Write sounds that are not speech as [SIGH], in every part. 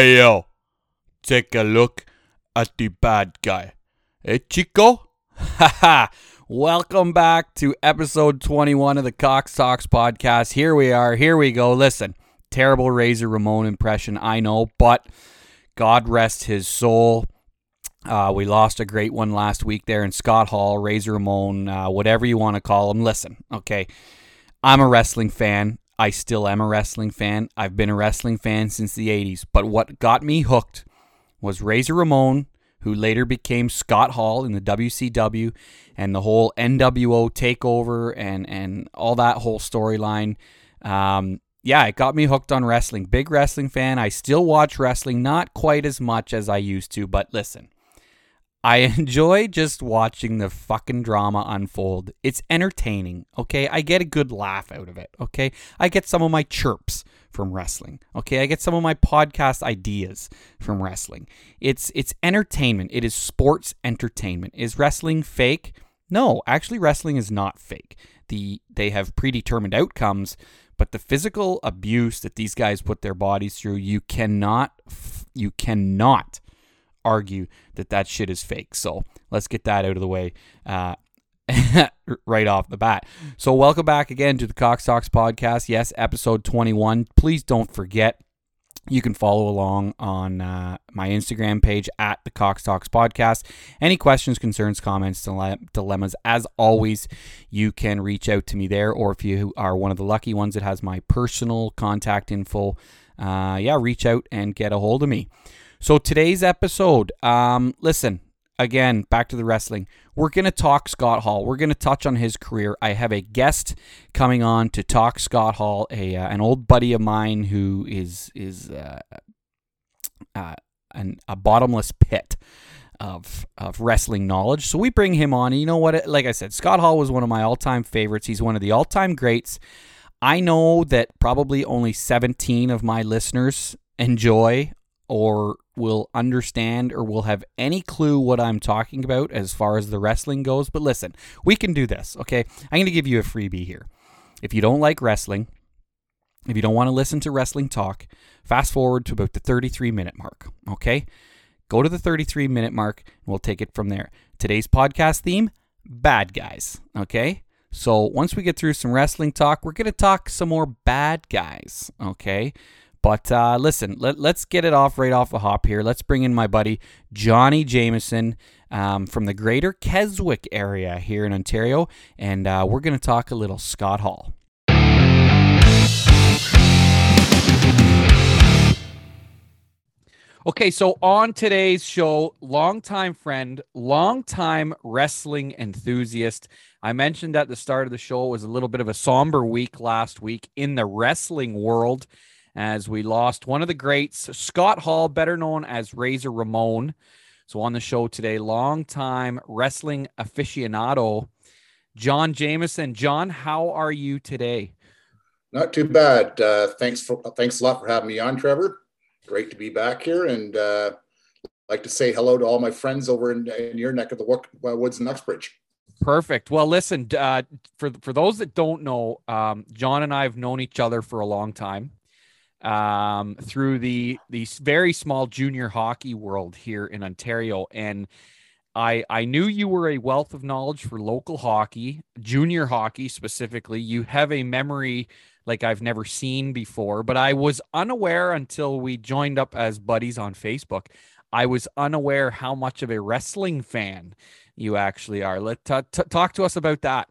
Hey yo, take a look at the bad guy. Hey Chico? [LAUGHS] Haha! Welcome back to episode 21 of the Cox Talks podcast. Here we are. Here we go. Listen, terrible Razor Ramon impression, I know, but God rest his soul. Uh, we lost a great one last week there in Scott Hall, Razor Ramon, uh, whatever you want to call him. Listen, okay, I'm a wrestling fan. I still am a wrestling fan. I've been a wrestling fan since the 80s. But what got me hooked was Razor Ramon, who later became Scott Hall in the WCW, and the whole NWO takeover and, and all that whole storyline. Um, yeah, it got me hooked on wrestling. Big wrestling fan. I still watch wrestling, not quite as much as I used to, but listen. I [LAUGHS] enjoy just watching the fucking drama unfold. It's entertaining, okay? I get a good laugh out of it, okay? I get some of my chirps from wrestling. Okay? I get some of my podcast ideas from wrestling. It's it's entertainment. It is sports entertainment. Is wrestling fake? No, actually wrestling is not fake. The they have predetermined outcomes, but the physical abuse that these guys put their bodies through, you cannot you cannot argue that that shit is fake. So let's get that out of the way uh, [LAUGHS] right off the bat. So welcome back again to the Cox Talks podcast. Yes, episode 21. Please don't forget. You can follow along on uh, my Instagram page at the Cox Talks Podcast. Any questions, concerns, comments, dilemmas, as always, you can reach out to me there. Or if you are one of the lucky ones that has my personal contact info, uh, yeah, reach out and get a hold of me. So today's episode, um, listen, again, back to the wrestling. We're going to talk Scott Hall. We're going to touch on his career. I have a guest coming on to talk Scott Hall, a uh, an old buddy of mine who is is uh, uh, an, a bottomless pit of of wrestling knowledge. So we bring him on. And you know what? Like I said, Scott Hall was one of my all time favorites. He's one of the all time greats. I know that probably only 17 of my listeners enjoy or will understand or will have any clue what I'm talking about as far as the wrestling goes. But listen, we can do this, okay? I'm going to give you a freebie here. If you don't like wrestling, if you don't want to listen to wrestling talk, fast forward to about the 33 minute mark, okay? Go to the 33 minute mark and we'll take it from there. Today's podcast theme bad guys, okay? So once we get through some wrestling talk, we're going to talk some more bad guys, okay? But uh, listen, let, us get it off right off the hop here. Let's bring in my buddy Johnny Jameson um, from the greater Keswick area here in Ontario, and uh, we're going to talk a little Scott Hall. Okay, so on today's show, longtime friend, longtime wrestling enthusiast. I mentioned at the start of the show it was a little bit of a somber week last week in the wrestling world as we lost one of the greats, Scott Hall, better known as Razor Ramon. So on the show today, longtime wrestling aficionado, John Jameson. John, how are you today? Not too bad. Uh, thanks for thanks a lot for having me on, Trevor. Great to be back here, and uh, like to say hello to all my friends over in, in your neck of the uh, woods in Uxbridge. Perfect. Well, listen, uh, for for those that don't know, um, John and I have known each other for a long time um, through the the very small junior hockey world here in Ontario, and I I knew you were a wealth of knowledge for local hockey, junior hockey specifically. You have a memory like I've never seen before, but I was unaware until we joined up as buddies on Facebook. I was unaware how much of a wrestling fan you actually are. Let t- t- talk to us about that.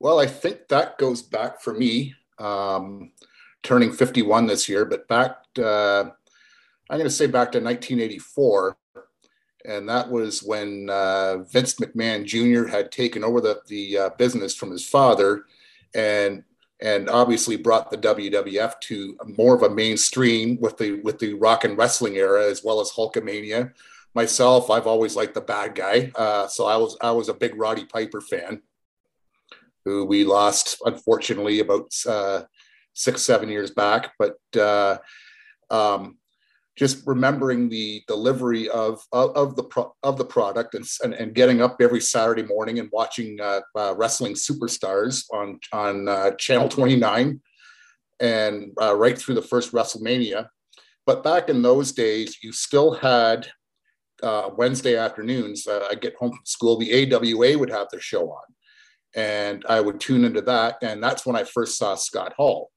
Well, I think that goes back for me. Um, turning 51 this year, but back, uh, I'm going to say back to 1984. And that was when uh, Vince McMahon Jr. had taken over the, the uh, business from his father and and obviously brought the WWF to more of a mainstream with the with the rock and wrestling era as well as Hulkamania. Myself, I've always liked the bad guy, uh, so I was I was a big Roddy Piper fan, who we lost unfortunately about uh, six, seven years back. But uh, um, just remembering the delivery of of, of the pro- of the product and, and, and getting up every Saturday morning and watching uh, uh, wrestling superstars on on uh, Channel 29 and uh, right through the first WrestleMania. But back in those days, you still had uh, Wednesday afternoons. I get home from school, the AWA would have their show on, and I would tune into that. And that's when I first saw Scott Hall,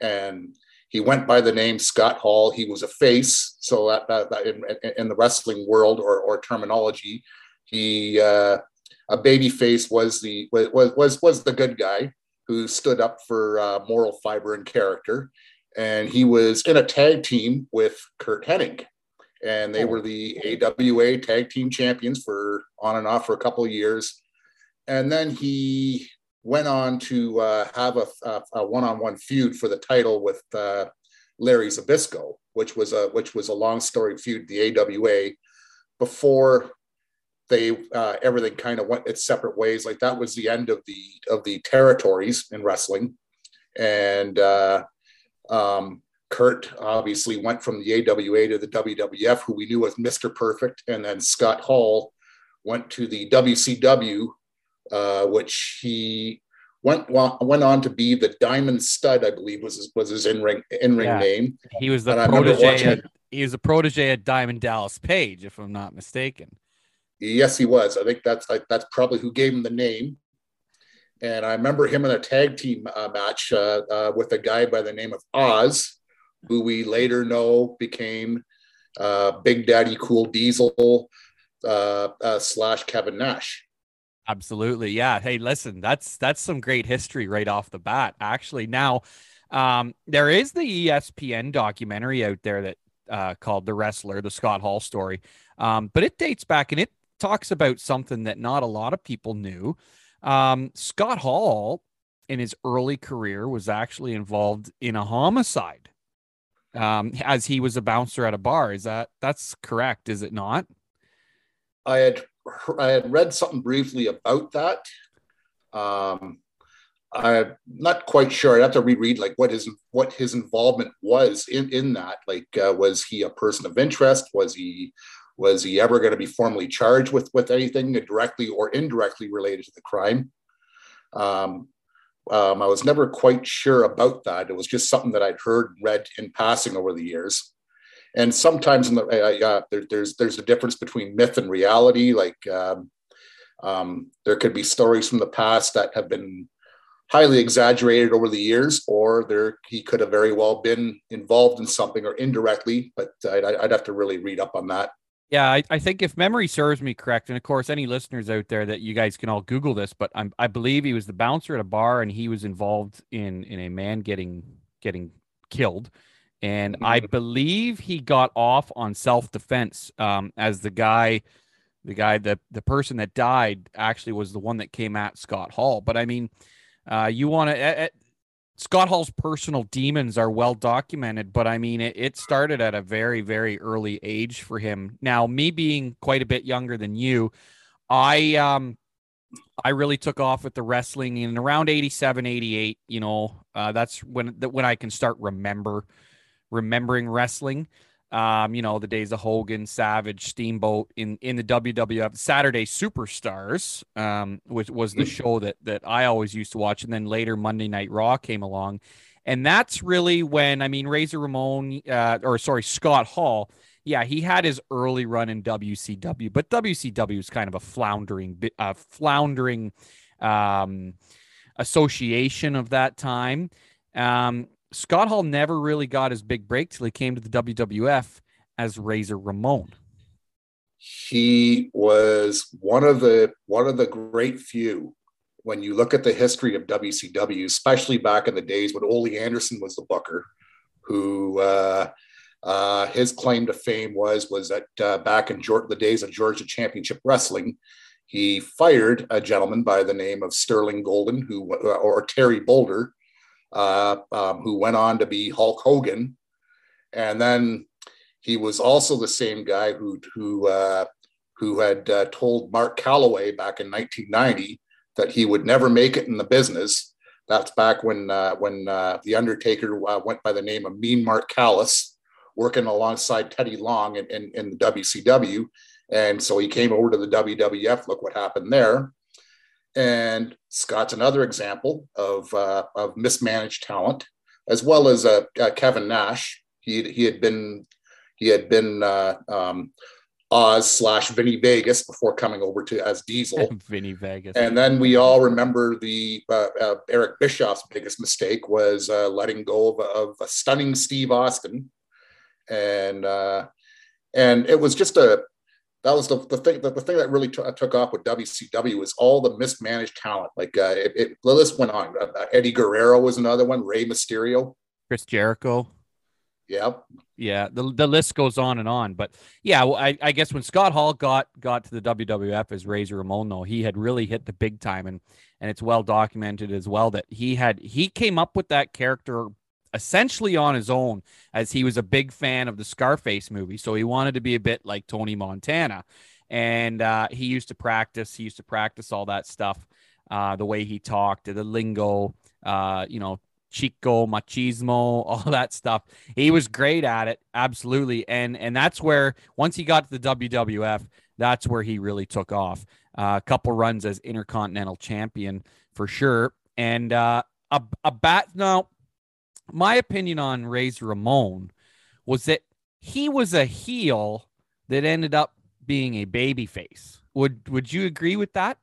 and he went by the name Scott Hall. He was a face, so that, that, that in, in, the wrestling world or, or terminology, he uh, a baby face was the was was was the good guy who stood up for uh, moral fiber and character. And he was in a tag team with Curt Hennig, and they were the AWA tag team champions for on and off for a couple of years, and then he went on to uh, have a, a, a, one-on-one feud for the title with uh, Larry Zbyszko, which was a which was a long story feud, the AWA, before they uh, everything kind of went its separate ways. Like that was the end of the of the territories in wrestling, and uh, um, Curt obviously went from the AWA to the WWF, who we knew was Mr. Perfect, and then Scott Hall went to the WCW, uh, which he went went on to be the Diamond Stud, I believe was his, was his in ring in ring yeah. name. He was the and protege. At, he was a protege at Diamond Dallas Page, if I'm not mistaken. Yes, he was. I think that's that's probably who gave him the name. And I remember him in a tag team uh, match uh, uh, with a guy by the name of Oz, who we later know became uh, Big Daddy Cool Diesel uh, uh, slash Kevin Nash. Absolutely, yeah. Hey, listen, that's that's some great history right off the bat. Actually, now um, there is the ESPN documentary out there that called "The Wrestler," the Scott Hall story, um, but it dates back and it talks about something that not a lot of people knew. Um, Scott Hall, in his early career, was actually involved in a homicide um, as he was a bouncer at a bar. Is that that's correct? Is it not? I had I had read something briefly about that. Um, I'm not quite sure. I'd have to reread like what his what his involvement was in in that. Like, uh, was he a person of interest? Was he was he ever going to be formally charged with, with anything directly or indirectly related to the crime? Um, um, I was never quite sure about that. It was just something that I'd heard, read in passing over the years. And sometimes the, uh, uh, there, there's there's a difference between myth and reality. Like um, um, there could be stories from the past that have been highly exaggerated over the years, or there he could have very well been involved in something or indirectly. But I'd, I'd have to really read up on that. Yeah, I, I, think if memory serves me correct, and of course, any listeners out there that you guys can all Google this, but I'm, I believe he was the bouncer at a bar, and he was involved in in a man getting getting killed, and I mm-hmm. believe he got off on self defense um, as the guy, the guy the the person that died actually was the one that came at Scott Hall. But I mean, uh, you want to Scott Hall's personal demons are well documented, but I mean, it, it, started at a very, very early age for him. Now, me being quite a bit younger than you, I um, I really took off with the wrestling in around 87, 88. You know, uh, that's when that when I can start remember remembering wrestling um, you know, the days of Hogan, Savage, Steamboat in in the WWF Saturday Superstars, um, which was the mm. show that that I always used to watch, and then later Monday Night Raw came along, and that's really when I mean Razor Ramon, uh, or sorry Scott Hall, yeah, he had his early run in WCW, but WCW is kind of a floundering, uh, floundering um, association of that time. Um, Scott Hall never really got his big break till he came to the WWF as Razor Ramon. He was one of the one of the great few. When you look at the history of WCW, especially back in the days when Ole Anderson was the booker, who uh, uh, his claim to fame was was that uh, back in Georgia, the days of Georgia Championship Wrestling, he fired a gentleman by the name of Sterling Golden, who uh, or Terry Boulder, uh, um, who went on to be Hulk Hogan. And then he was also the same guy who, who, uh, who had uh, told Mark Calaway back in 1990 that he would never make it in the business. That's back when, uh, when uh, The Undertaker uh, went by the name of Mean Mark Callous, working alongside Teddy Long in, in, in the WCW. And so he came over to the WWF. Look what happened there. And Scott's another example of, uh, of mismanaged talent, as well as uh, uh, Kevin Nash. He, he had been he had been uh, um, Oz slash Vinny Vegas before coming over to as Diesel. [LAUGHS] Vinny Vegas. And then we all remember the uh, uh, Eric Bischoff's biggest mistake was uh, letting go of, of, a stunning Steve Austin, and uh, and it was just a that was the, the thing the, the thing that really t- took off with WCW was all the mismanaged talent. Like uh, it, it, the list went on. Uh, Eddie Guerrero was another one. Rey Mysterio, Chris Jericho. Yep. Yeah, the, the list goes on and on. But yeah, well, I, I guess when Scott Hall got got to the WWF as Razor Ramon, though, he had really hit the big time, and and it's well documented as well that he had he came up with that character essentially on his own, as he was a big fan of the Scarface movie, so he wanted to be a bit like Tony Montana, and uh, he used to practice. He used to practice all that stuff, uh, the way he talked, the lingo, uh, you know, chico machismo [LAUGHS] all that stuff. He was great at it absolutely. And and that's where once he got to the wwf that's where he really took off. Uh, a couple runs as intercontinental champion for sure. And uh, a, a bat now my opinion on razor ramon was that he was a heel that ended up being a baby face would would you agree with that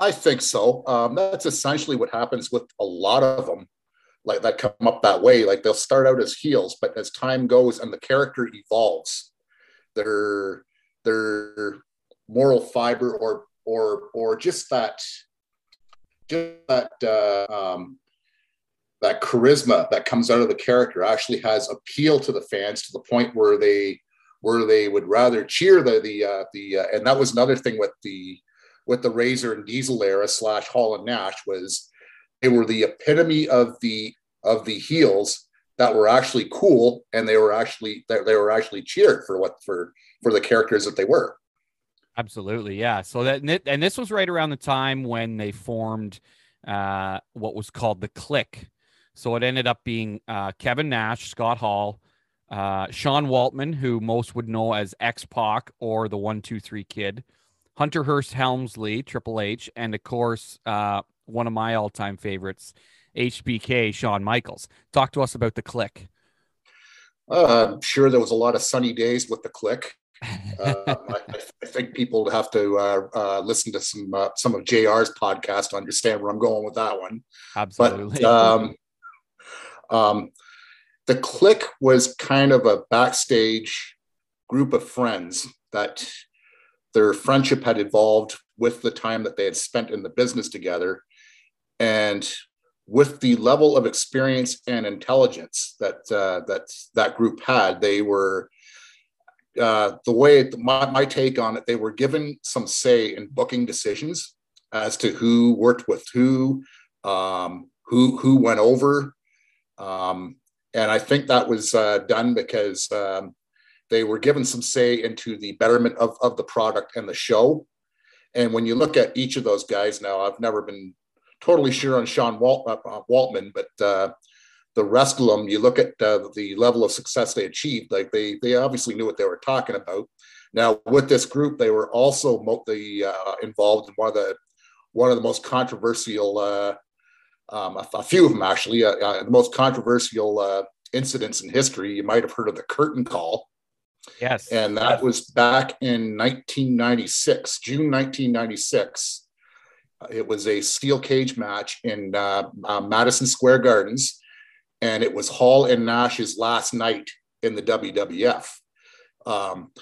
I think so. Um, that's essentially what happens with a lot of them, like that come up that way. Like they'll start out as heels, but as time goes and the character evolves, their their moral fiber or or or just that just that uh, um, that charisma that comes out of the character actually has appeal to the fans to the point where they where they would rather cheer the the uh, the uh, and that was another thing with the with the Razor and Diesel era slash Hall and Nash was they were the epitome of the of the heels that were actually cool and they were actually they, they were actually cheered for what for for the characters that they were. Absolutely, yeah. So that and this was right around the time when they formed uh, what was called the Kliq. So it ended up being uh, Kevin Nash, Scott Hall, uh, Sean Waltman, who most would know as X Pac or the One Two Three Kid, Hunter Hearst Helmsley, Triple H, and of course, uh, one of my all time favorites, HBK, Shawn Michaels. Talk to us about the Kliq. Uh, I'm sure there was a lot of sunny days with the Kliq. [LAUGHS] uh, I, I, think people have to uh, uh, listen to some uh, some of JR's podcast to understand where I'm going with that one. Absolutely. But um, um, the Kliq was kind of a backstage group of friends that their friendship had evolved with the time that they had spent in the business together and with the level of experience and intelligence that uh, that that group had they were uh, the way my, my take on it they were given some say in booking decisions as to who worked with who um, who who went over um, and i think that was uh, done because um, they were given some say into the betterment of, of the product and the show. And when you look at each of those guys now, I've never been totally sure on Sean Walt, uh, uh Waltman, but uh, the rest of them, you look at uh, the level of success they achieved. Like they they obviously knew what they were talking about. Now with this group, they were also the, uh, involved in one of the one of the most controversial, um, a, a, few of them actually, the most controversial incidents in history. You might have heard of the curtain call Yes. And that was back in 1996, June 1996. It was a steel cage match in uh, uh, Madison Square Gardens, and it was Hall and Nash's last night in the WWF. Um,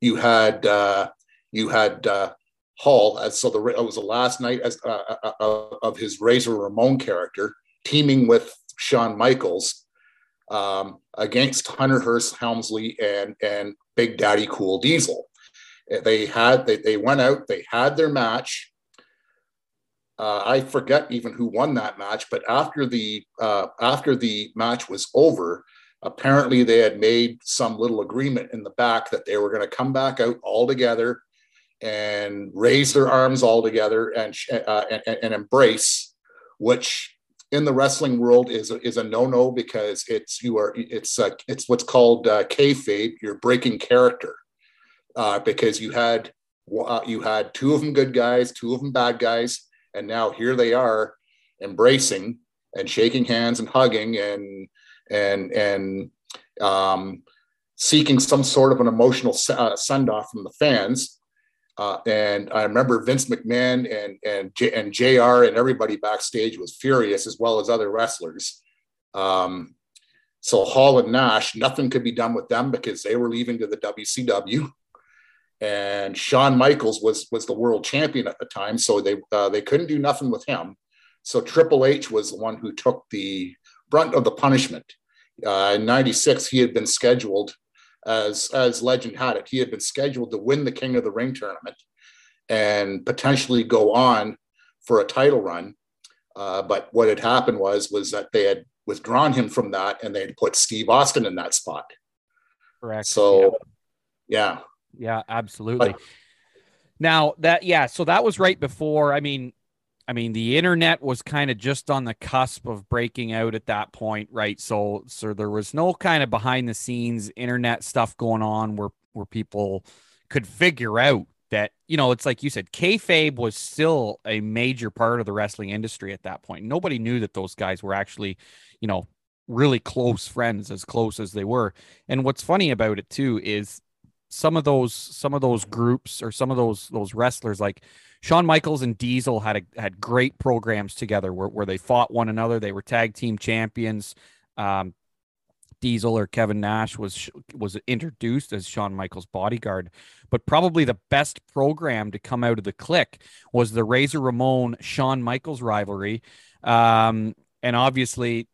you had uh, you had uh, Hall as so the it was the last night as uh, uh, of his Razor Ramon character teaming with Shawn Michaels um, against Hunter Hearst Helmsley and and Big Daddy Cool Diesel. They had they, they went out, they had their match. Uh, I forget even who won that match, but after the uh, after the match was over, apparently they had made some little agreement in the back that they were going to come back out all together and raise their arms all together and, uh, and, and embrace, which in the wrestling world is a, is a no no because it's you are it's uh, it's what's called uh, kayfabe. You're breaking character uh, because you had uh, you had two of them good guys, two of them bad guys, and now here they are embracing and shaking hands and hugging and and and um, seeking some sort of an emotional uh, send off from the fans. Uh, and I remember Vince McMahon and and J- and JR and everybody backstage was furious, as well as other wrestlers. Um, so Hall and Nash, nothing could be done with them because they were leaving to the WCW, and Shawn Michaels was was the world champion at the time, so they uh, they couldn't do nothing with him. So Triple H was the one who took the brunt of the punishment. Uh, in '96, he had been scheduled as as legend had it, he had been scheduled to win the King of the Ring tournament and potentially go on for a title run. Uh, but what had happened was was that they had withdrawn him from that and they had put Steve Austin in that spot. Correct. So, yeah, yeah, yeah absolutely. But, now that yeah, so that was right before. I mean, I mean, the internet was kind of just on the cusp of breaking out at that point, right? So, so there was no kind of behind the scenes internet stuff going on where where people could figure out that you know it's like you said, kayfabe was still a major part of the wrestling industry at that point. Nobody knew that those guys were actually, you know, really close friends, as close as they were. And what's funny about it too is some of those some of those groups or some of those those wrestlers like Shawn Michaels and Diesel had a, had great programs together where, where they fought one another. They were tag team champions. Um, Diesel or Kevin Nash was was introduced as Shawn Michaels' bodyguard, but probably the best program to come out of the Kliq was the Razor Ramon Shawn Michaels rivalry, um, and obviously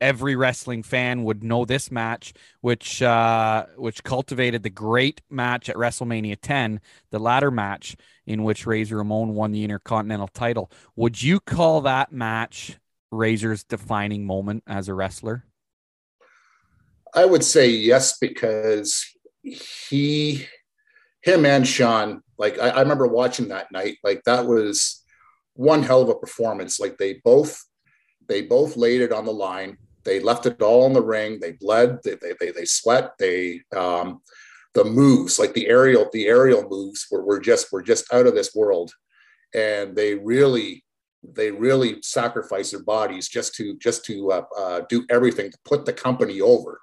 every wrestling fan would know this match, which uh, which cultivated the great match at WrestleMania 10, the ladder match in which Razor Ramon won the Intercontinental title. Would you call that match Razor's defining moment as a wrestler? I would say yes, because he, him and Shawn, like I, I remember watching that night, like that was one hell of a performance. Like they both, they both laid it on the line they left it all in the ring. They bled. They they they, they sweat. They um, the moves like the aerial the aerial moves were, were just were just out of this world, and they really they really sacrificed their bodies just to just to uh, uh, do everything to put the company over.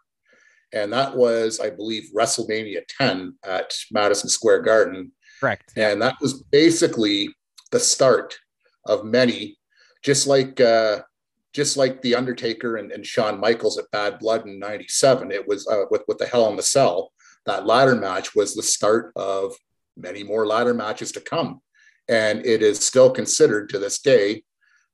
And that was, I believe, WrestleMania 10 at Madison Square Garden. Correct. And that was basically the start of many, just like uh, just like the Undertaker and, and Shawn Michaels at Bad Blood in '97. It was uh, with with the Hell in the Cell. That ladder match was the start of many more ladder matches to come, and it is still considered to this day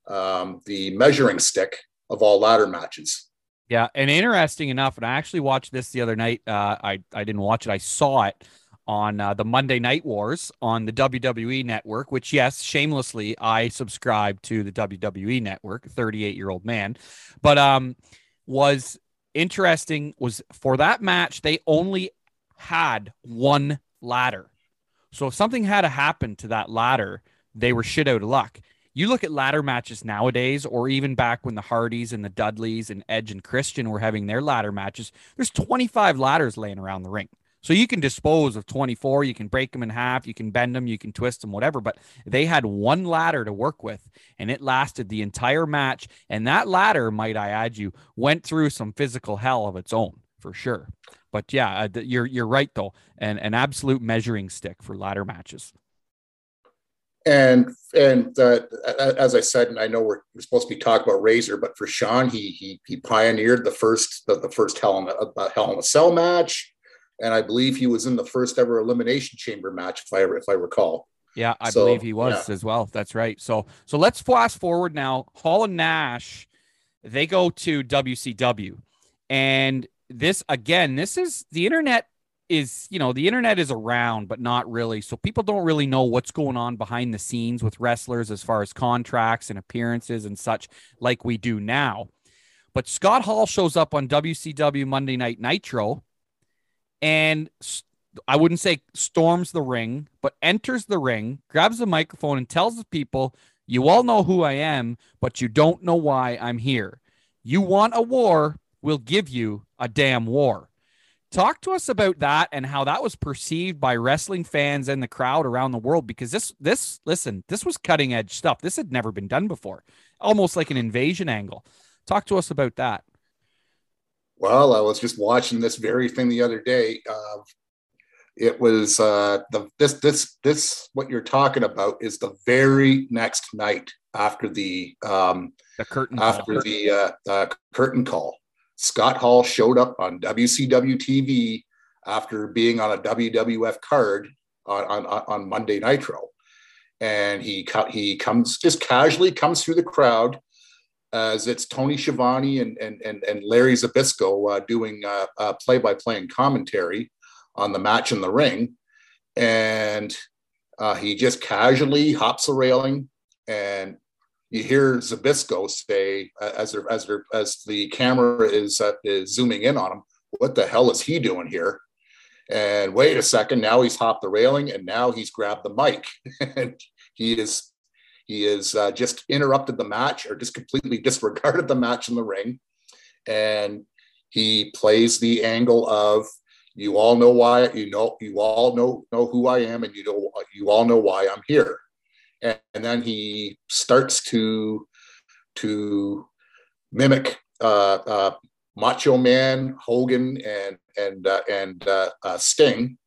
um, the measuring stick of all ladder matches. Yeah, and interesting enough, and I actually watched this the other night. Uh, I I didn't watch it; I saw it on uh, the Monday Night Wars on the WWE network, which, yes, shamelessly, I subscribe to the WWE network, 38 year old man. But um, was interesting was for that match, they only had one ladder. So if something had to happen to that ladder, they were shit out of luck. You look at ladder matches nowadays, or even back when the Hardys and the Dudleys and Edge and Christian were having their ladder matches, there's 25 ladders laying around the ring. So you can dispose of 24, you can break them in half, you can bend them, you can twist them, whatever. But they had one ladder to work with, and it lasted the entire match. And that ladder, might I add you, went through some physical hell of its own for sure. But yeah, uh, you're you're right though, and an absolute measuring stick for ladder matches. And and uh, as I said, and I know we're, we're, supposed to be talking about Razor, but for Shawn, he he he pioneered the first the, the first Hell in a, uh, Hell in a Cell match and I believe he was in the first ever elimination chamber match, if I if I recall. Yeah, I so, believe he was yeah. as well. That's right. So so let's fast forward now. Hall and Nash, they go to WCW, and this again, this is the internet is you know the internet is around but not really so people don't really know what's going on behind the scenes with wrestlers as far as contracts and appearances and such like we do now but scott hall shows up on wcw monday night nitro and I wouldn't say storms the ring, but enters the ring, grabs the microphone, and tells the people, You all know who I am, but you don't know why I'm here. You want a war, we'll give you a damn war. Talk to us about that and how that was perceived by wrestling fans and the crowd around the world because this this listen, this was cutting edge stuff. This had never been done before. Almost like an invasion angle. Talk to us about that. Well, I was just watching this very thing the other day. Uh, it was uh, the this this this what you're talking about is the very next night after the um, the curtain after call. the uh, uh, curtain call. Scott Hall showed up on WCW TV after being on a WWF card on, on, on Monday Nitro, and he he comes just casually comes through the crowd as it's Tony Schiavone and and and, and Larry Zbyszko uh, doing uh, uh, play-by-play and commentary on the match in the ring, and uh, he just casually hops a railing, and you hear Zbyszko say uh, as as as the camera is uh, is zooming in on him, "What the hell is he doing here?" And wait a second, now he's hopped the railing, and now he's grabbed the mic, [LAUGHS] and he is he is uh, just interrupted the match or just completely [LAUGHS] disregarded the match in the ring, and he plays the angle of you all know why you know you all know know who I am and you know you all know why I'm here. And, and then he starts to to mimic uh, uh, Macho Man, Hogan, and and uh, and uh, uh, Sting,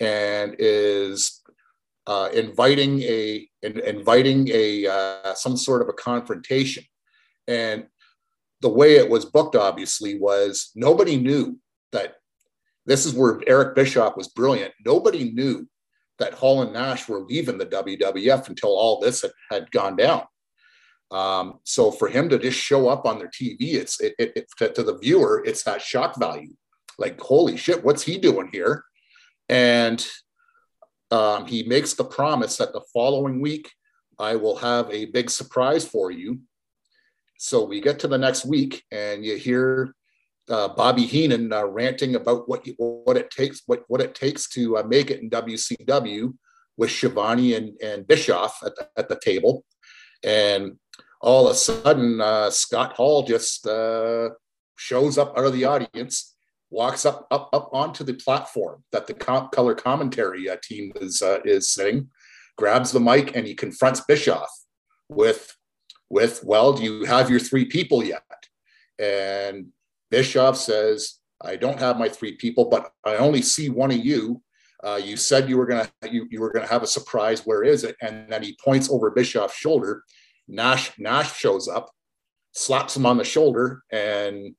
and is uh, inviting a in, inviting a some sort of a confrontation. And the way it was booked, obviously, was nobody knew that this is where Eric Bischoff was brilliant. Nobody knew that Hall and Nash were leaving the WWF until all this had, had gone down. Um, so for him to just show up on their TV, it's it, it, it to, to, the viewer, it's that shock value. Like, holy shit, what's he doing here? And um, he makes the promise that the following week I will have a big surprise for you. So we get to the next week, and you hear uh, Bobby Heenan uh, ranting about what you, what it takes what what it takes to uh, make it in WCW with Schiavone and, and Bischoff at the, at the table, and all of a sudden uh, Scott Hall just uh, shows up out of the audience, walks up up up onto the platform that the color commentary uh, team is is sitting, grabs the mic and he confronts Bischoff with with well, do you have your three people yet? And Bischoff says, I don't have my three people, but I only see one of you. Uh, you said you were gonna you, you were gonna have a surprise. Where is it? And then he points over Bischoff's shoulder. Nash Nash shows up, slaps him on the shoulder, and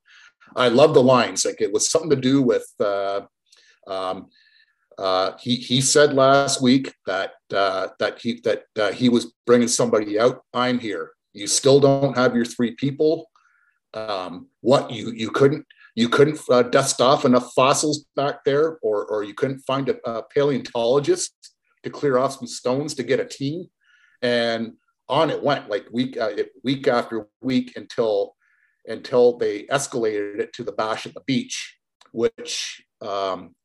I love the lines. Like it was something to do with. Uh, um, uh, he he said last week that uh, that he that uh, he was bringing somebody out. I'm here. You still don't have your three people um, what you you couldn't you couldn't uh, dust off enough fossils back there, or or you couldn't find a, a paleontologist to clear off some stones to get a team, and on it went like week uh, week after week until until they escalated it to the bash at the beach, which um,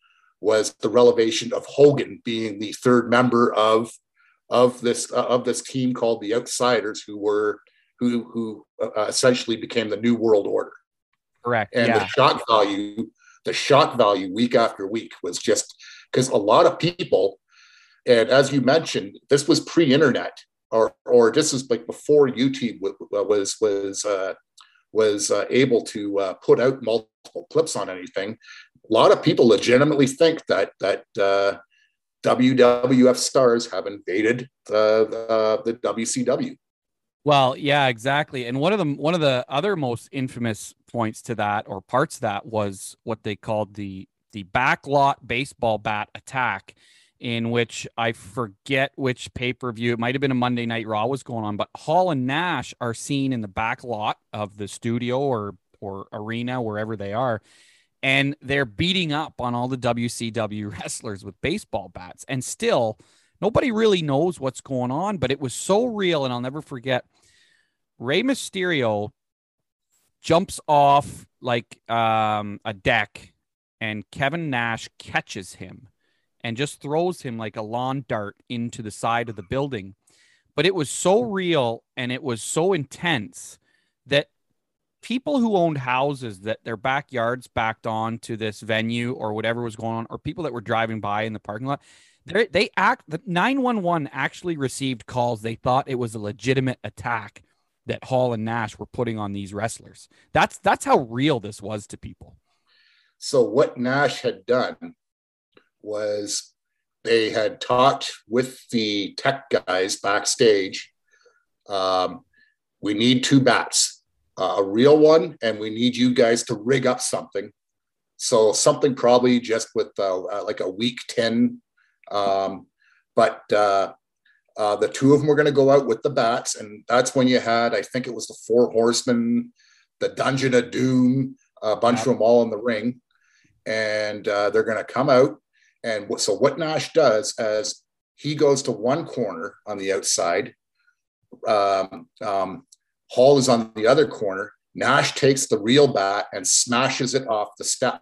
was the revelation of Hogan being the third member of of this uh, of this team called the Outsiders, who were who who uh, essentially became the new world order. Correct. And yeah. the shock value, the shock value week after week was just because a lot of people, and as you mentioned, this was pre-internet, or or this is like before YouTube was was uh, was uh, able to uh, put out multiple clips on anything. A lot of people legitimately think that that uh, WWF stars have invaded the, the, the WCW. Well, yeah, exactly. And one of the one of the other most infamous points to that or parts that was what they called the the backlot baseball bat attack in which I forget which pay-per-view it might have been a Monday Night Raw was going on, but Hall and Nash are seen in the back lot of the studio or or arena wherever they are and they're beating up on all the WCW [LAUGHS] wrestlers with baseball bats and still nobody really knows what's going on, but it was so real. And I'll never forget Rey Mysterio jumps off like um, a deck, and Kevin Nash catches him and just throws him like a lawn dart into the side of the building. But it was so hmm. real and it was so intense that people who owned houses that their backyards backed on to this venue or whatever was going on, or people that were driving by in the parking lot, they they act the 911 actually received calls. They thought it was a legitimate attack that Hall and Nash were putting on these wrestlers. That's that's how real this was to people. So what Nash had done was they had talked with the tech guys backstage. Um, we need two bats, uh, a real one, and we need you guys to rig up something. So something probably just with uh, uh like a week 10. Um, but uh, uh, the two of them were going to go out with the bats. And that's when you had, I think it was the Four Horsemen, the Dungeon of Doom, a bunch of them all in the ring. And uh, they're going to come out and so what Nash does as he goes to one corner on the outside, um, um, Hall is on the other corner. Nash takes the real bat and smashes it off the step.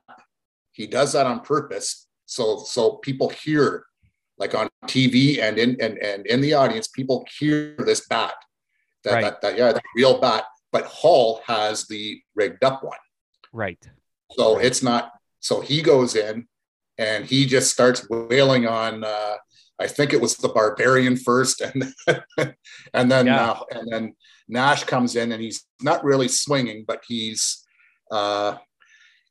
He does that on purpose, so so people hear, like on TV and in and, and in the audience, people hear this bat. That, right. that, that yeah, the real bat. But Hall has the rigged up one. Right. So right. it's not. So he goes in and he just starts wailing on. Uh, I think it was the Barbarian first, and [LAUGHS] and then yeah. uh, and then Nash comes in, and he's not really swinging, but he's. Uh,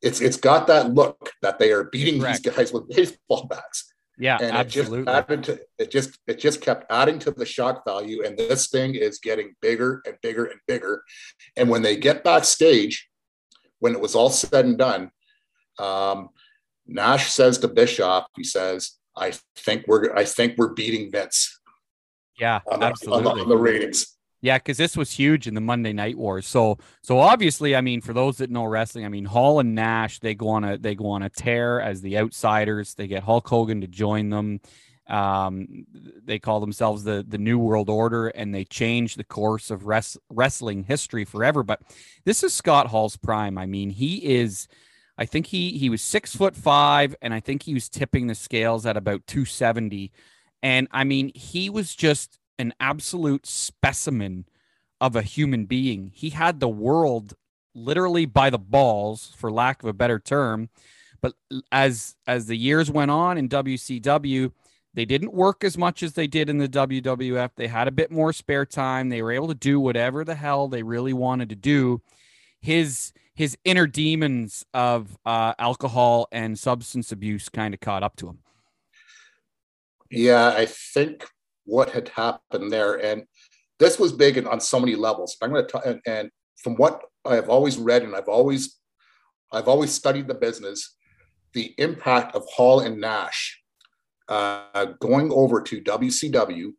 it's it's got that look that they are beating Correct. these guys with [LAUGHS] baseball bats. Yeah, and absolutely. it just added to it just it just kept adding to the shock value, and this thing is getting bigger and bigger and bigger. And when they get backstage, when it was all said and done, um, Nash says to Bischoff, he says, "I think we're I think we're beating Vince." Yeah, on the, absolutely. On the, on the ratings. Yeah, because this was huge in the Monday Night Wars. So, so obviously, I mean, for those that know wrestling, I mean, Hall and Nash they go on a they go on a tear as the outsiders. They get Hulk Hogan to join them. Um, they call themselves the the New World Order, and they change the course of res- wrestling history forever. But this is Scott Hall's prime. I mean, he is I think he he was six foot five, and I think he was tipping the scales at about 270. And I mean, he was just an absolute specimen of a human being. He had the world literally by the balls, for lack of a better term. But as as the years went on in WCW, they didn't work as much as they did in the WWF. They had a bit more spare time. They were able to do whatever the hell they really wanted to do. His his inner demons of uh, alcohol and substance abuse kind of caught up to him. Yeah, I think what had happened there, and this was big on so many levels. I'm going to talk, and, and from what I've always read, and I've always, I've always studied the business, the impact of Hall and Nash uh, going over to WCW,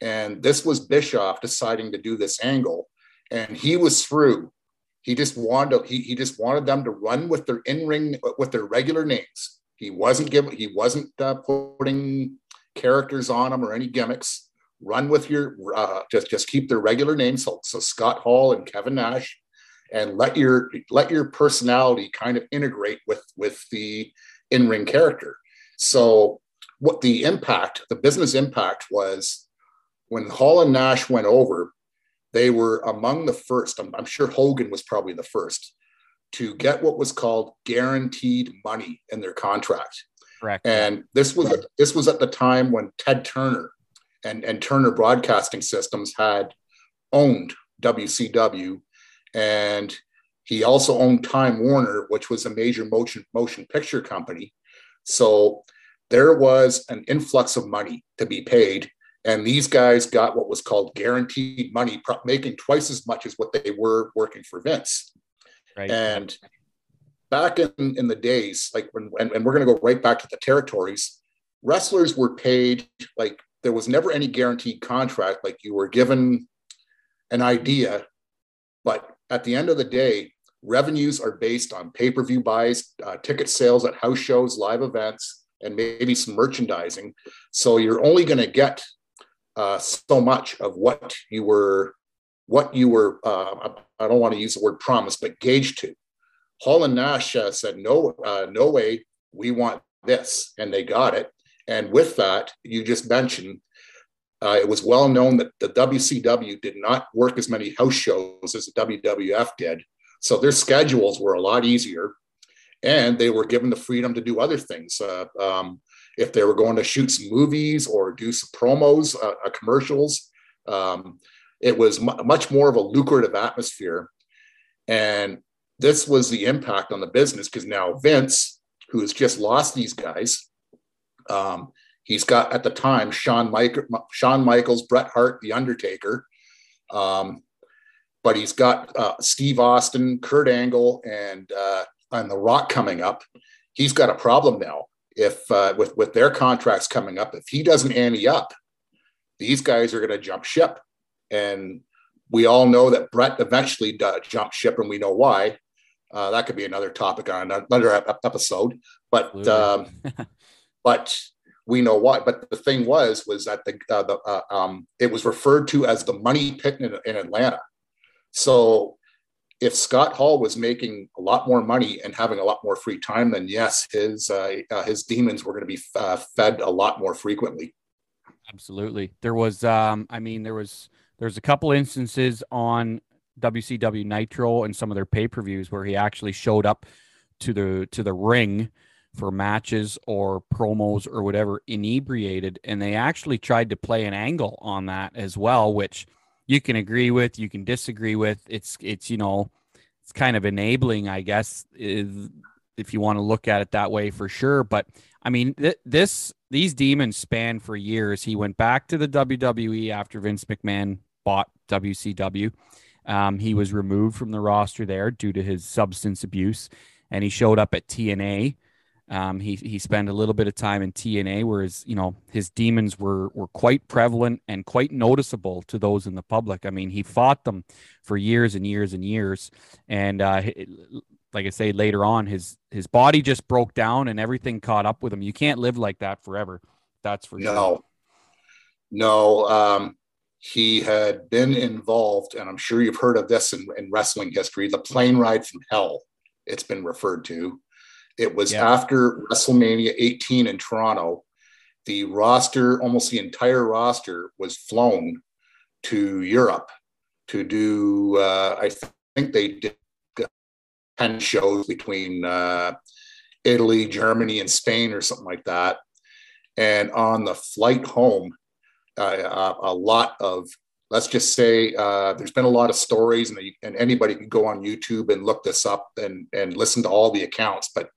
and this was Bischoff deciding to do this angle, and he was through he just wanted he, he just wanted them to run with their in-ring with their regular names. He wasn't giving he wasn't uh, putting characters on them or any gimmicks. Run with your uh, just just keep their regular names. So, so Scott Hall and Kevin Nash, and let your let your personality kind of integrate with with the in-ring character. So what the impact, the business impact was when Hall and Nash went over, they were among the first, I'm, I'm sure Hogan was probably the first, to get what was called guaranteed money in their contract. Correct. And this was this was at the time when Ted Turner and, and Turner Broadcasting Systems had owned WCW, and he also owned Time Warner, which was a major motion motion picture company. So there was an influx of money to be paid, and these guys got what was called guaranteed money, making twice as much as what they were working for Vince. Right. And back in, in the days, like when, and, and we're going to go right back to the territories, wrestlers were paid like there was never any guaranteed contract. Like you were given an idea, but at the end of the day, revenues are based on pay per view buys, uh, ticket sales at house shows, live events, and maybe some merchandising. So you're only going to get uh, so much of what you were what you were uh, i don't want to use the word promise but gauged to. Hall and nash uh, said no uh, no way we want this and they got it. And with that you just mentioned uh, it was well known that the wcw did not work as many house shows as the wwf did. So their schedules were a lot easier and they were given the freedom to do other things. Uh, um, if they were going to shoot some movies or do some promos, uh, uh, commercials. Um, it was m- much more of a lucrative atmosphere. And this was the impact on the business because now Vince, who has just lost these guys, um, he's got at the time Shawn, Shawn Michaels, Bret Hart, The Undertaker. Um, but he's got uh, Steve Austin, Kurt Angle, and uh, and The Rock coming up. He's got a problem now. If uh, with with their contracts coming up, if he doesn't ante up, these guys are going to jump ship. And we all know that Bret eventually jumped ship, and we know why. Uh, that could be another topic on another episode. But um, [LAUGHS] but we know why. But the thing was was that the, uh, the uh, um, it was referred to as the money pit in, in Atlanta. So if Scott Hall was making a lot more money and having a lot more free time, then yes, his uh, uh, his demons were going to be uh, fed a lot more frequently. Absolutely, there was. Um, I mean, there was there's a couple instances on WCW Nitro and some of their pay per views where he actually showed up to the to the ring for matches or promos or whatever inebriated, and they actually tried to play an angle on that as well, which you can agree with, you can disagree with. It's it's you know, it's kind of enabling, I guess, is, if you want to look at it that way for sure. But I mean, th- this these demons span for years. He went back to the WWE after Vince McMahon bought WCW. Um, he was removed from the roster there due to his substance abuse, and he showed up at TNA um, he he spent a little bit of time in TNA, where his you know his demons were were quite prevalent and quite noticeable to those in the public. I mean, he fought them for years and years and years, and uh, like I say, later on, his his body just broke down and everything caught up with him. You can't live like that forever. That's for no, sure. no. Um, he had been involved, and I'm sure you've heard of this in, in wrestling history, the plane ride from hell. It's been referred to it was yeah. after WrestleMania 18 in Toronto. The roster, almost the entire roster, was flown to Europe to do. Uh, I think they did ten shows between uh, Italy, Germany, and Spain, or something like that. And on the flight home, uh, a lot of let's just say uh, there's been a lot of stories and, and anybody can go on youtube and look this up and, and listen to all the accounts but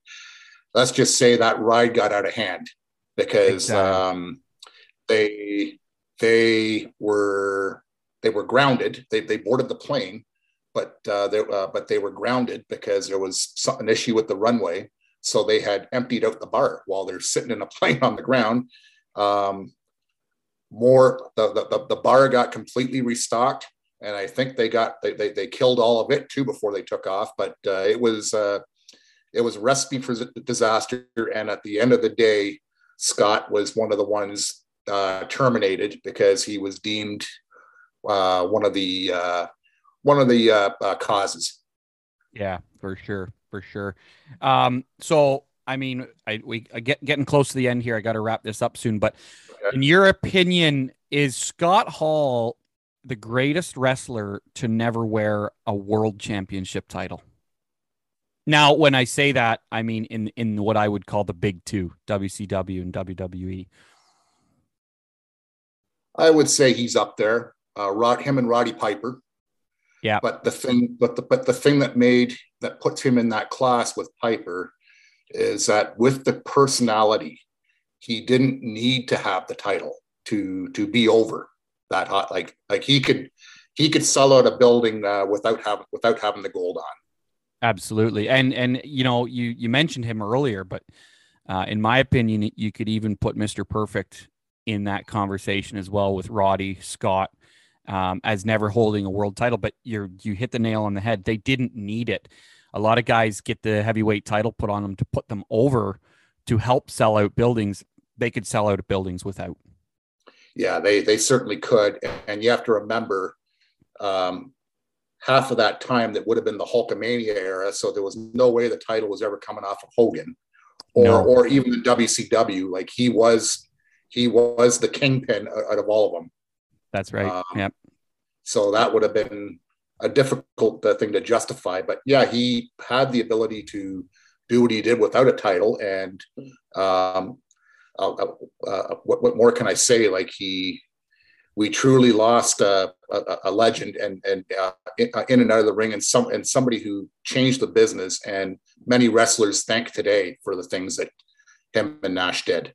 let's just say that ride got out of hand because exactly. um, they they were they were grounded. They, they boarded the plane but uh, they, uh, but they were grounded because there was some, an issue with the runway. So they had emptied out the bar while they're sitting in a [LAUGHS] plane on the ground. Um, more the, the, the bar got completely restocked and i think they got they, they, they killed all of it too before they took off but uh, it was uh, it was recipe for disaster and at the end of the day scott was one of the ones uh, terminated because he was deemed uh, one of the uh, one of the uh, causes. Yeah for sure for sure. Um, so I mean, I we I get getting close to the end here. I got to wrap this up soon. But in your opinion, is Scott Hall the greatest wrestler to never wear a world championship title? Now, when I say that, I mean in in what I would call the big two, WCW and WWE. I would say he's up there. Uh, Rod, him and Roddy Piper. Yeah. But the thing, but the but the thing that made that puts him in that class with Piper is that with the personality he didn't need to have the title to to be over that hot. Like like he could he could sell out a building uh, without having without having the gold on. Absolutely, and and you know you you mentioned him earlier, but uh, in my opinion, you could even put Mister Perfect in that conversation as well with Roddy Scott um, as never holding a world title. But you you hit the nail on the head. They didn't need it. A lot of guys get the heavyweight title put on them to put them over to help sell out buildings they could sell out buildings without. Yeah, they they certainly could, and you have to remember, um, half of that time that would have been the Hulkamania era, so there was no way the title was ever coming off of Hogan, or no. or even the WCW. Like he was, he was the kingpin out of all of them. That's right. Um, yep. So that would have been a difficult uh, thing to justify, but yeah, he had the ability to do what he did without a title, and um, uh, uh, what, what more can I say? Like he, we truly lost a, a, a legend and and uh, in, uh, in and out of the ring, and some and somebody who changed the business. And many wrestlers thank today for the things that him and Nash did.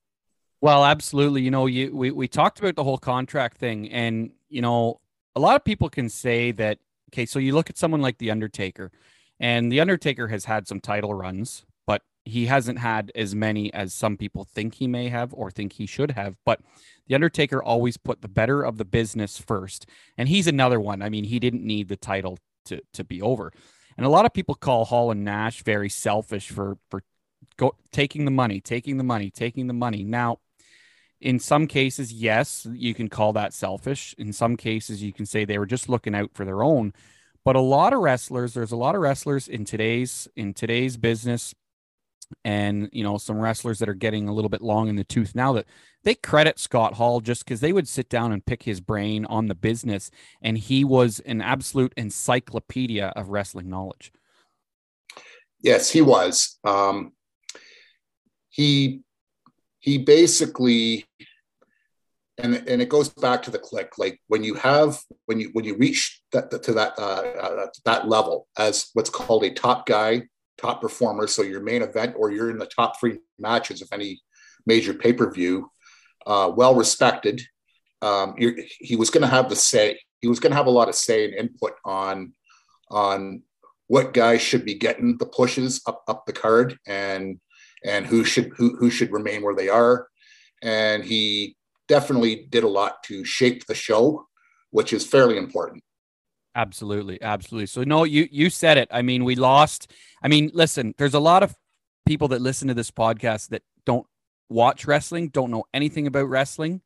Well, absolutely. You know, you we we talked about the whole contract thing, and you know, a lot of people can say that. Okay, so you look at someone like the Undertaker, and the Undertaker has had some title runs, but he hasn't had as many as some people think he may have or think he should have. But the Undertaker always put the better of the business first. And he's another one. I mean, he didn't need the title to, to be over. And a lot of people call Hall and Nash very selfish for for go, taking the money, taking the money, taking the money. Now, in some cases, yes, you can call that selfish. In some cases, you can say they were just looking out for their own. But a lot of wrestlers, there's a lot of wrestlers in today's in today's business and you know some wrestlers that are getting a little bit long in the tooth now that they credit Scott Hall just because they would sit down and pick his brain on the business, and he was an absolute encyclopedia of wrestling knowledge. Yes, he was. Um, he he basically and and it goes back to the Kliq like when you have when you when you reach that to that uh, uh, that level as what's called a top guy top performer. So your main event, or you're in the top three matches of any major pay per view, uh, well respected. Um, he was going to have the say. He was going to have a lot of say and input on on what guys should be getting the pushes up up the card and and who should who, who should remain where they are. And he definitely did a lot to shape the show, which is fairly important. Absolutely, absolutely. So no, you you said it. I mean, we lost. I mean, listen, there's a lot of people that listen to this podcast that don't watch wrestling, don't know anything about wrestling,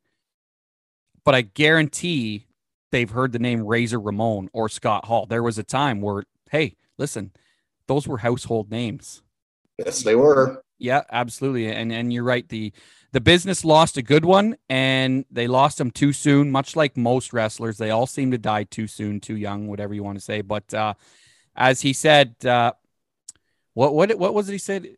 but I guarantee they've heard the name Razor Ramon or Scott Hall. There was a time where, hey, listen, those were household names. Yes, they were. Yeah, absolutely. And and you're right. The the business lost a good one and they lost him too soon, much like most wrestlers. They all seem to die too soon, too young, whatever you want to say. But uh, as he said, uh, what what what was it he said?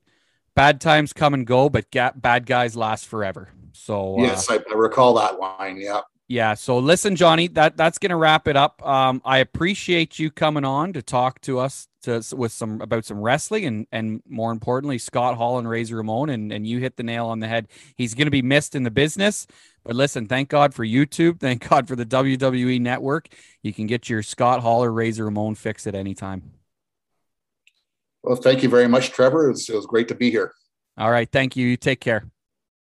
Bad times come and go, but ga- bad guys last forever. So uh, yes, I, I recall that line. Yeah. Yeah. So listen, Johnny, that that's gonna wrap it up. Um, I appreciate you coming on to talk to us to with some about some wrestling and and more importantly, Scott Hall and Razor Ramon, and and you hit the nail on the head. He's gonna be missed in the business, but listen, thank God for YouTube, [LAUGHS] thank God for the WWE Network. You can get your Scott Hall or Razor Ramon fix at any time. Well, thank you very much, Trevor. It was, it was great to be here. All right, thank you. You take care.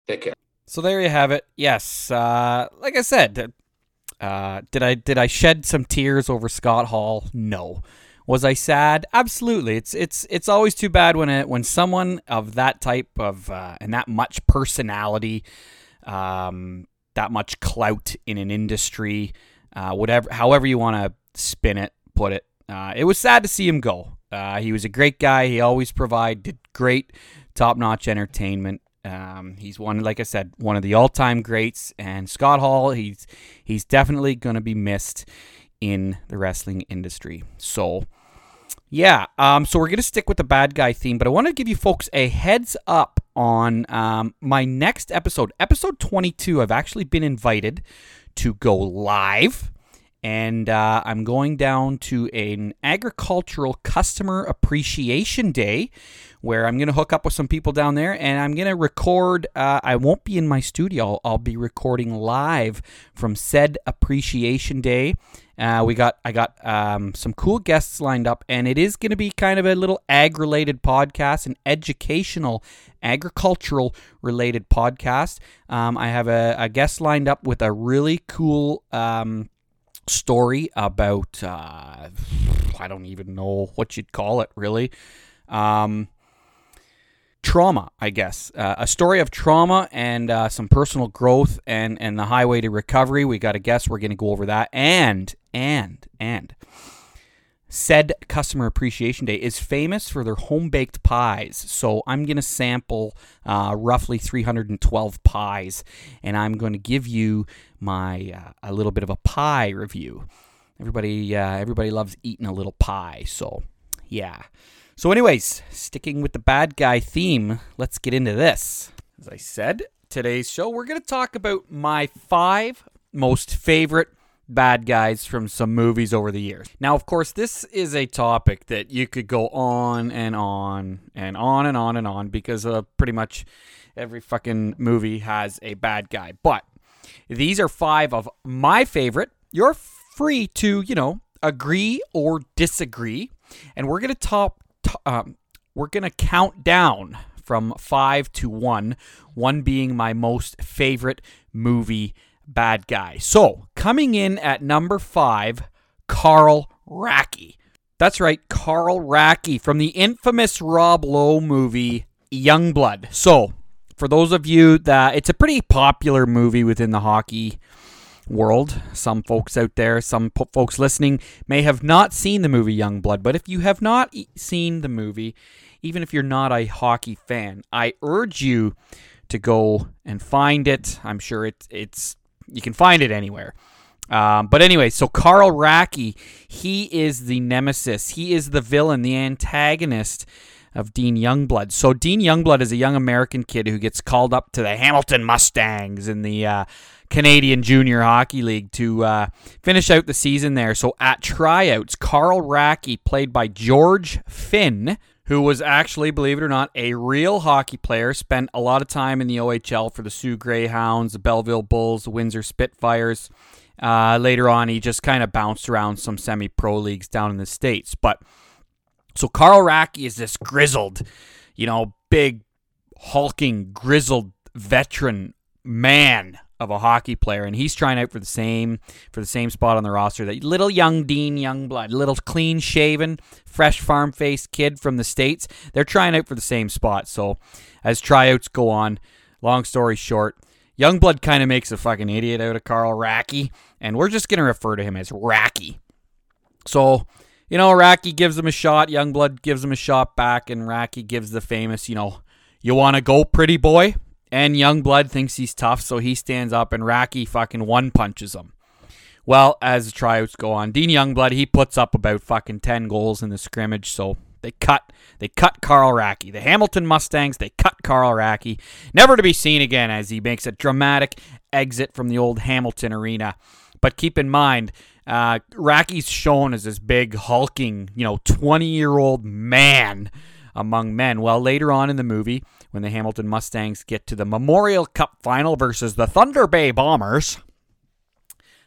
Take care. So there you have it. Yes, uh, like I said, uh, did I did I shed some tears over Scott Hall? No. Was I sad? Absolutely. It's it's it's always too bad when it when someone of that type of uh, and that much personality, um, that much clout in an industry, uh, whatever, however you want to spin it, put it. Uh, it was sad to see him go. Uh, he was a great guy. He always provided great, top notch entertainment. Um, he's one, like I said, one of the all-time greats. And Scott Hall, he's he's definitely going to be missed in the wrestling industry. So, yeah. Um, so we're going to stick with the bad guy theme, but I want to give you folks a heads up on um, my next episode, episode 22. I've actually been invited to go live and uh, I'm going down to an agricultural customer appreciation day where I'm going to hook up with some people down there and I'm going to record. Uh, I won't be in my studio, I'll be recording live from said appreciation day. Uh, we got I got um, some cool guests lined up, and it is going to be kind of a little ag-related podcast, an educational, agricultural related podcast. Um, I have a, a, guest lined up with a really cool um, story about uh, I don't even know what you'd call it really. Um, trauma, I guess. Uh, a story of trauma and uh, some personal growth and and the highway to recovery. We got a guess. We're going to go over that and and and said customer appreciation day is famous for their home baked pies so i'm going to sample uh, roughly 312 pies and i'm going to give you my uh, a little bit of a pie review everybody uh, everybody loves eating a little pie so yeah so anyways sticking with the bad guy theme let's get into this as i said today's show we're going to talk about my five most favorite bad guys from some movies over the years. Now, of course, this is a topic that you could go on and on and on and on and on because uh, pretty much every fucking movie has a bad guy. But these are five of my favorite. You're free to, you know, agree or disagree. And we're going to top, um, we're to count down from five to one, one being my most favorite movie bad guy. So, coming in at number five, Carl Racki. That's right, Carl Racki from the infamous Rob Lowe movie Youngblood. So, for those of you that it's a pretty popular movie within the hockey world. Some folks out there, some po- folks listening may have not seen the movie Youngblood, but if you have not e- seen the movie, even if you're not a hockey fan, I urge you to go and find it. I'm sure it, it's you can find it anywhere. Um, but anyway, so Carl Racki, he is the nemesis. He is the villain, the antagonist of Dean Youngblood. So Dean Youngblood is a young American kid who gets called up to the Hamilton Mustangs in the uh, Canadian Junior Hockey League to uh, finish out the season there. So at tryouts, Carl Racki, played by George Finn, who was actually, believe it or not, a real hockey player, spent a lot of time in the OHL for the Soo Greyhounds, the Belleville Bulls, the Windsor Spitfires. Uh, later on, he just kind of bounced around some semi pro leagues down in the States. But so Carl Racki is this grizzled, you know, big, hulking, grizzled veteran man of a hockey player, and he's trying out for the same for the same spot on the roster. That little young Dean Youngblood, little clean shaven, fresh farm faced kid from the states. They're trying out for the same spot. So as tryouts go on, long story short, Youngblood kind of makes a fucking idiot out of Carl Racki, and we're just gonna refer to him as Racki. So you know, Racki gives him a shot. Youngblood gives him a shot back, and Racki gives the famous, you know, you want to go, pretty boy? And Youngblood thinks he's tough, so he stands up, and Racki fucking one punches him. Well, as the tryouts go on, Dean Youngblood he puts up about fucking ten goals in the scrimmage, so they cut they cut Carl Racki. The Hamilton Mustangs they cut Carl Racki, never to be seen again as he makes a dramatic exit from the old Hamilton arena. But keep in mind, uh, Racki's shown as this big, hulking, you know, 20 year old man among men. Well, later on in the movie, when the Hamilton Mustangs get to the Memorial Cup final versus the Thunder Bay Bombers,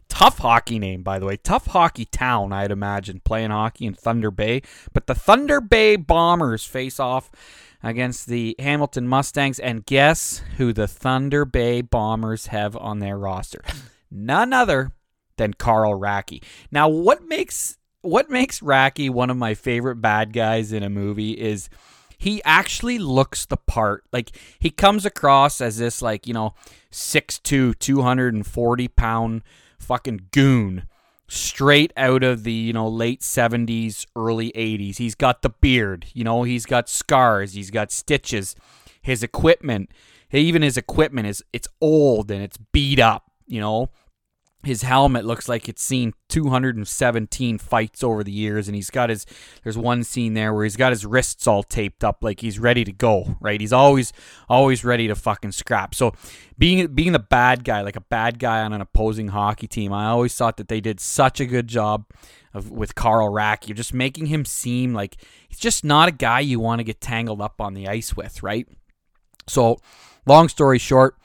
tough hockey name, by the way, tough hockey town, I'd imagine, playing hockey in Thunder Bay. But the Thunder Bay Bombers face off against the Hamilton Mustangs, and guess who the Thunder Bay Bombers have on their roster? None other than Carl Racki. Now, what makes what makes Racki one of my favorite bad guys in a movie is he actually looks the part. Like he comes across as this like, you know, 6'2", 240 pound fucking goon straight out of the, you know, late 70s, early 80s. He's got the beard, you know, he's got scars, he's got stitches. His equipment, even his equipment is it's old and it's beat up, you know his helmet looks like it's seen 217 fights over the years and he's got his there's one scene there where he's got his wrists all taped up like he's ready to go right he's always always ready to fucking scrap so being being the bad guy like a bad guy on an opposing hockey team i always thought that they did such a good job of, with Carl Rack. You're just making him seem like he's just not a guy you want to get tangled up on the ice with, right? So, long story short,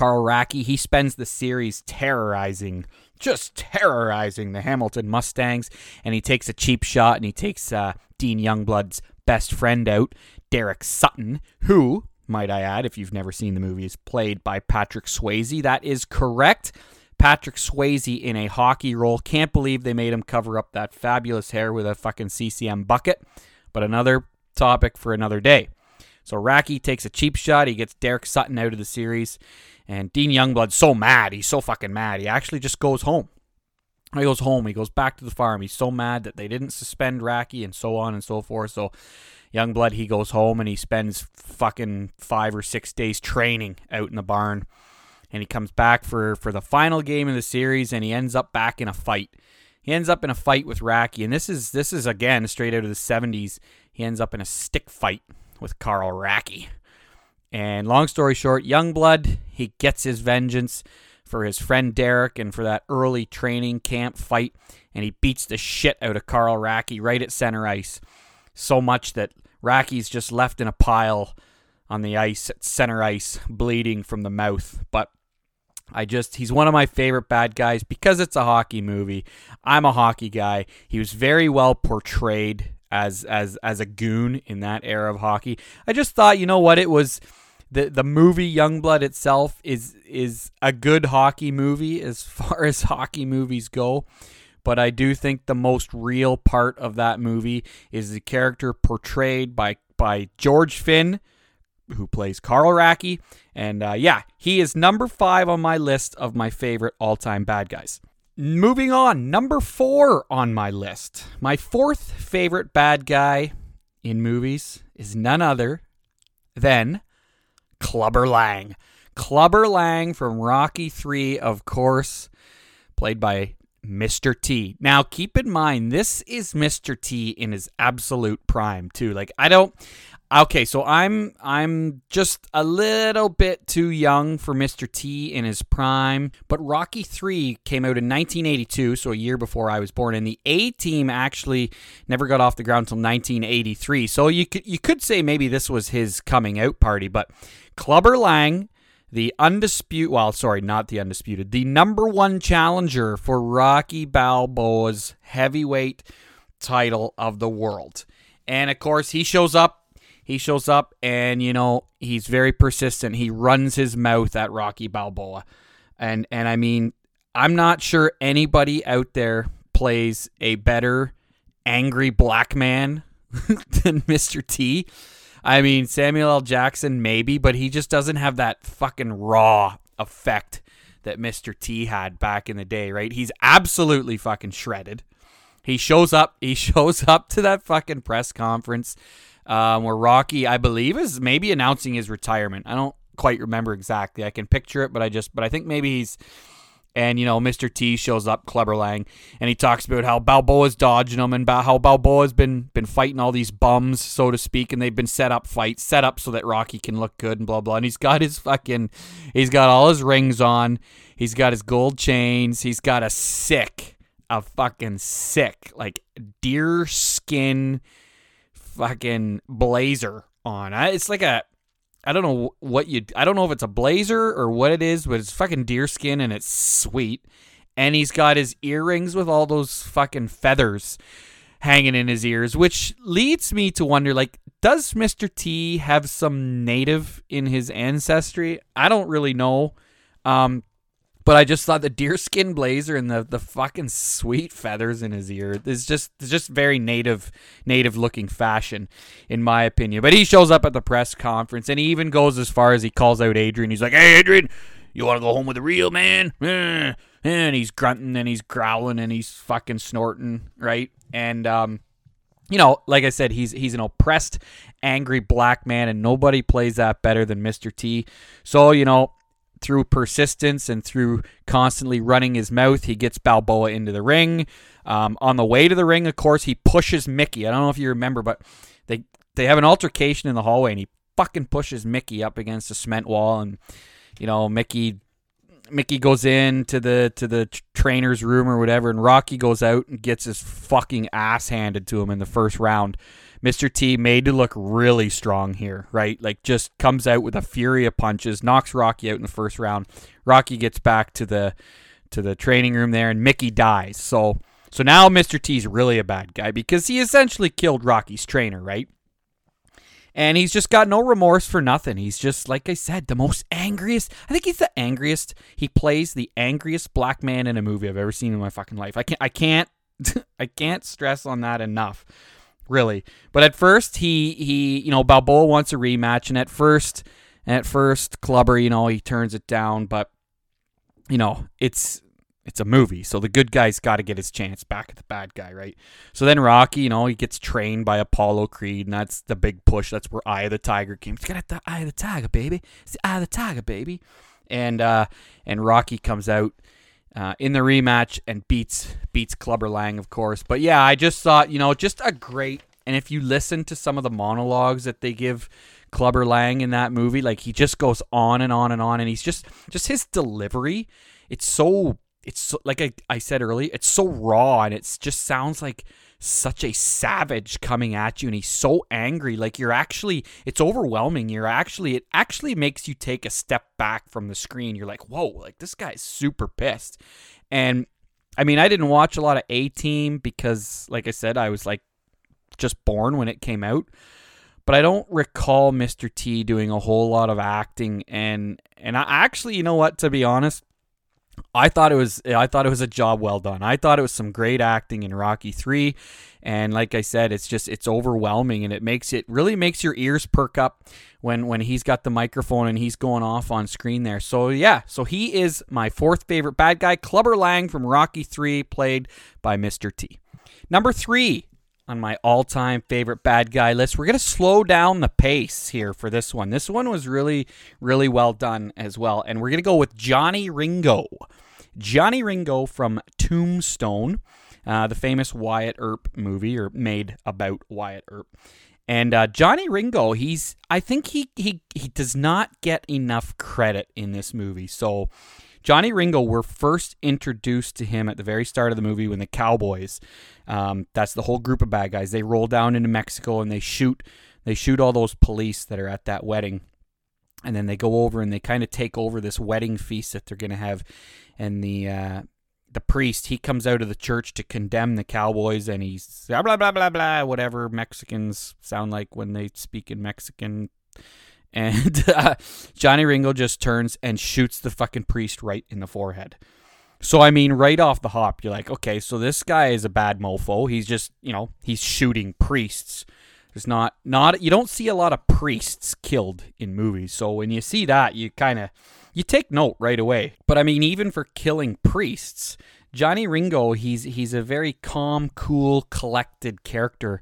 Carl Racki, he spends the series terrorizing, just terrorizing the Hamilton Mustangs, and he takes a cheap shot and he takes uh, Dean Youngblood's best friend out, Derek Sutton, who, might I add, if you've never seen the movie, is played by Patrick Swayze. That is correct. Patrick Swayze in a hockey role. Can't believe they made him cover up that fabulous hair with a fucking CCM bucket. But another topic for another day. So Racki takes a cheap shot. He gets Derek Sutton out of the series. And Dean Youngblood's so mad. He's so fucking mad. He actually just goes home. He goes home. He goes back to the farm. He's so mad that they didn't suspend Racki and so on and so forth. So Youngblood, he goes home and he spends fucking five or six days training out in the barn. And he comes back for, for the final game of the series and he ends up back in a fight. He ends up in a fight with Racki. And this is this is again straight out of the 70s. He ends up in a stick fight with Carl Racki. And long story short, Youngblood, he gets his vengeance for his friend Derek and for that early training camp fight, and he beats the shit out of Carl Racki right at center ice, so much that Racki's just left in a pile on the ice at center ice, bleeding from the mouth. But I just he's one of my favorite bad guys because it's a hockey movie. I'm a hockey guy. He was very well portrayed as as as a goon in that era of hockey. I just thought, you know what, it was the the movie Youngblood itself is is a good hockey movie as [LAUGHS] far as hockey movies go. But I do think the most real part of that movie is the character portrayed by by George Finn, who plays Carl Racki. And uh, yeah, he is number five on my list of my favorite all time bad guys. Moving on, number four on my list. My fourth favorite bad guy in movies is none other than Clubber Lang. Clubber Lang from Rocky 3, of course, played by Mr. T. Now, keep in mind, this is Mr. T in his absolute prime, too. Like, I don't, Okay, so I'm I'm just a little bit too young for Mr. T in his prime, but Rocky 3 came out in 1982, so a year before I was born, and the A team actually never got off the ground until 1983. So you could you could say maybe this was his coming out party, but Clubber Lang, the undisputed well, sorry, not the undisputed, the number 1 challenger for Rocky Balboa's heavyweight title of the world. And of course, he shows up he shows up and you know he's very persistent. He runs his mouth at Rocky Balboa, and and I mean I'm not sure anybody out there plays a better angry black man [LAUGHS] than Mr. T. I mean Samuel L. Jackson maybe, but he just doesn't have that fucking raw effect that Mr. T had back in the day, right? He's absolutely fucking shredded. He shows up. He [LAUGHS] shows up to that fucking press conference um, where Rocky, I believe, is maybe announcing his retirement. I don't quite remember exactly. I can picture it, but I just, but I think maybe he's. And you know, Mr. T shows up, Clubber Lang, and he talks about how Balboa's dodging him, and about how Balboa's been been fighting all these bums, so to speak, and they've been set up fights, set up so that Rocky can look good and blah blah. And he's got his fucking, he's got all his rings on, he's got his gold chains, he's got a sick, a fucking sick, like deer skin fucking blazer on. It's like a I don't know what you I don't know if it's a blazer or what it is, but it's fucking deerskin and it's sweet. And he's got his earrings with all those fucking feathers hanging in his ears, which leads me to wonder like does Mr. T have some native in his ancestry? I don't really know. Um but I just thought the deerskin blazer and the, the fucking sweet feathers in his ear is just it's just very native native looking fashion in my opinion. But he shows up at the press conference and he even goes as far as he calls out Adrian. He's like, "Hey Adrian, you want to go home with a real man?" Eh. And he's grunting and he's growling and he's fucking snorting, right? And um you know, like I said, he's he's an oppressed, angry black man, and nobody plays that better than Mr. T. So, you know, through persistence and through constantly running his mouth, he gets Balboa into the ring. Um, on the way to the ring, of course, he pushes Mickey. I don't know if you remember, but they they have an altercation in the hallway, and he fucking pushes Mickey up against a cement wall, and you know Mickey Mickey goes in to the to the trainer's room or whatever, and Rocky goes out and gets his fucking ass handed to him in the first round. Mr. T made to look really strong here, right? Like just comes out with a fury of punches, knocks Rocky out in the first round. Rocky gets back to the to the training room there and Mickey dies. So so now Mr. T's really a bad guy because he essentially killed Rocky's trainer, right? And he's just got no remorse for nothing. He's just, like I said, the most angriest. I think he's the angriest. He plays the angriest black man in a movie I've ever seen in my fucking life. I can't, I can't, [LAUGHS] I can't stress on that enough really. But at first, he he you know Balboa wants a rematch, and at first, at first, Clubber you know he turns it down, but you know it's it's a movie, so the good guy's got to get his chance back at the bad guy, right? So then Rocky, you know, he gets trained by Apollo Creed, and that's the big push. That's where Eye of the Tiger came. It's got the Eye of the Tiger, baby. It's the Eye of the Tiger, baby. And uh, and Rocky comes out uh, in the rematch and beats beats Clubber Lang, of course. But yeah, I just thought you know just a great. And if you listen to some of the monologues that they give Clubber Lang in that movie, like he just goes on and on and on, and he's just just his delivery it's so it's so, like I, I said earlier, it's so raw and it just sounds like such a savage coming at you and he's so angry. Like you're actually it's overwhelming. You're actually it actually makes you take a step back from the screen. You're like whoa like this guy's super pissed. And i mean i didn't watch a lot of a team because like i said i was like just born when it came out. But i don't recall mr t doing a whole lot of acting. And and i actually you know what to be honest I thought it was I thought it was a job well done. I thought it was some great acting in Rocky 3 and like I said it's just it's overwhelming and it makes it really makes your ears perk up when when he's got the microphone and he's going off on screen there. So yeah, so he is my fourth favorite bad guy, Clubber Lang from Rocky 3 played by Mr. T. Number 3 on my all-time favorite bad guy list. We're going to slow down the pace here for this one. This one was really really well done as well and we're going to go with Johnny Ringo. Johnny Ringo from Tombstone, uh, the famous Wyatt Earp movie, or made about Wyatt Earp. And uh, Johnny Ringo, he's I think he, he he does not get enough credit in this movie. So Johnny Ringo, we're first introduced to him at the very start of the movie when the Cowboys, um, that's the whole group of bad guys, they roll down into Mexico and they shoot they shoot all those police that are at that wedding. And then they go over and they kind of take over this wedding feast that they're going to have. And the uh, the priest he comes out of the church to condemn the cowboys and he's blah blah blah blah blah whatever mexicans sound like when they speak in mexican and [LAUGHS] uh, johnny ringo just turns and shoots the fucking priest right in the forehead. So i mean right off the hop you're like okay so this guy is a bad mofo. He's just you know he's shooting priests. There's not not you don't see a lot of priests killed in movies. So when you see that, you kind of you take note right away. But I mean, even for killing priests, Johnny Ringo, he's he's a very calm, cool, collected character,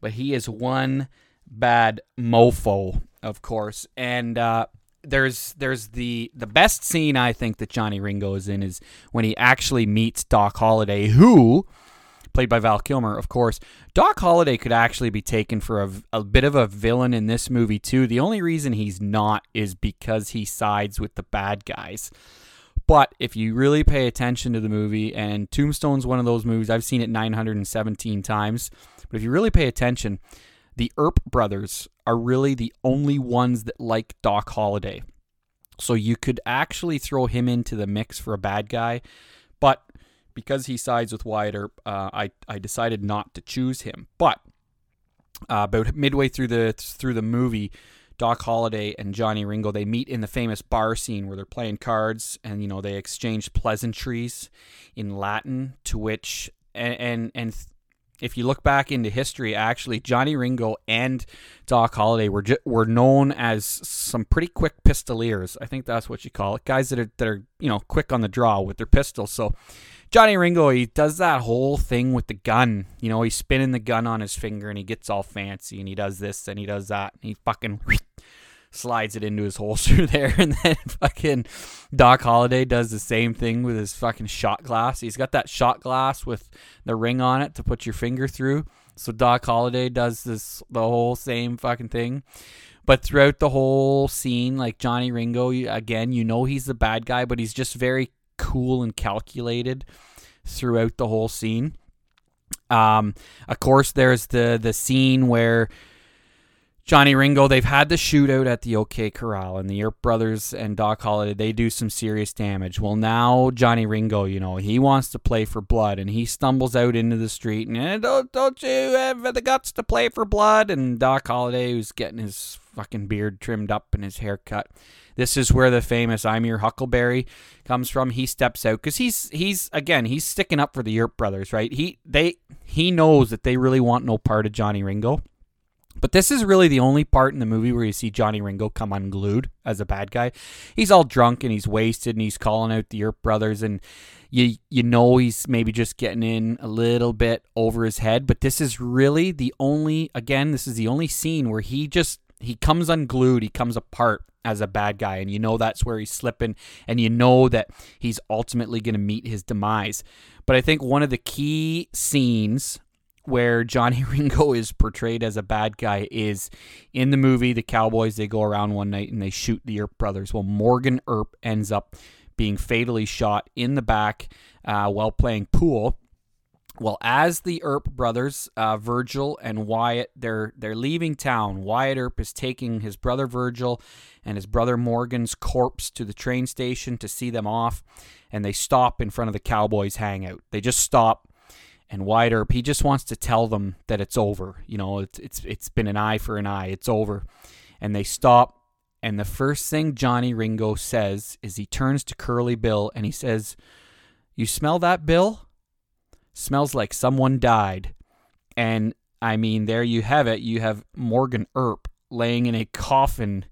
but he is one bad mofo, of course. And uh, there's there's the the best scene I think that Johnny Ringo is in is when he actually meets Doc Holliday, who played by Val Kilmer, of course. Doc Holliday could actually be taken for a, a bit of a villain in this movie, too. The only reason he's not is because he sides with the bad guys. But if you really pay attention to the movie, and Tombstone's one of those movies, I've seen it 917 times, but if you really pay attention, the Earp brothers are really the only ones that like Doc Holliday. So you could actually throw him into the mix for a bad guy. But because he sides with Wyatt Earp, uh, I I decided not to choose him. But uh, about midway through the through the movie, Doc Holliday and Johnny Ringo they meet in the famous bar scene where they're playing cards and you know they exchange pleasantries in Latin to which and and, and if you look back into history, actually, Johnny Ringo and Doc Holliday were ju- were known as some pretty quick pistoliers. I think that's what you call it, guys that are that are you know quick on the draw with their pistols. So Johnny Ringo, he does that whole thing with the gun. You know, he's spinning the gun on his finger and he gets all fancy and he does this and he does that. And he fucking slides it into his holster [LAUGHS] there. And then [LAUGHS] fucking Doc Holliday does the same thing with his fucking shot glass. He's got that shot glass with the ring on it to put your finger through. So Doc Holliday does this the whole same fucking thing. But throughout the whole scene, like Johnny Ringo, again, you know he's the bad guy, but he's just very cool and calculated throughout the whole scene. Um, of course, there's the the scene where Johnny Ringo they've had the shootout at the OK Corral, and the Earp brothers and Doc Holliday they do some serious damage. Well, now Johnny Ringo, you know, he wants to play for blood, and he stumbles out into the street and eh, don't don't you have the guts to play for blood? And Doc Holliday, who's getting his fucking beard trimmed up and his hair cut this is where the famous I'm your Huckleberry comes from. He steps out because he's he's again he's sticking up for the Earp brothers, right? He they he knows that they really want no part of Johnny Ringo. But this is really the only part in the movie where you see Johnny Ringo come unglued as a bad guy. He's all drunk and he's wasted and he's calling out the Earp brothers and you you know he's maybe just getting in a little bit over his head, but this is really the only again, this is the only scene where he just he comes unglued, he comes apart as a bad guy, and you know that's where he's slipping, and you know that he's ultimately going to meet his demise. But I think one of the key scenes where Johnny [LAUGHS] Ringo is portrayed as a bad guy is in the movie The Cowboys. They go around one night and they shoot the Earp brothers. Well, Morgan Earp ends up being fatally shot in the back uh, while playing pool. Well, as the Earp brothers, uh, Virgil and Wyatt, they're they're leaving town. Wyatt Earp is taking his brother Virgil and his brother Morgan's corpse to the train station to see them off, and they stop in front of the Cowboys hangout. They just stop, and Wyatt Earp he just wants to tell them that it's over. You know, it's it's it's been an eye for an eye. It's over, and they stop. And the first thing Johnny Ringo says is he turns to Curly Bill and he says, "You smell that, Bill?" smells like someone died. And I mean, there you have it. You have Morgan Earp laying in a coffin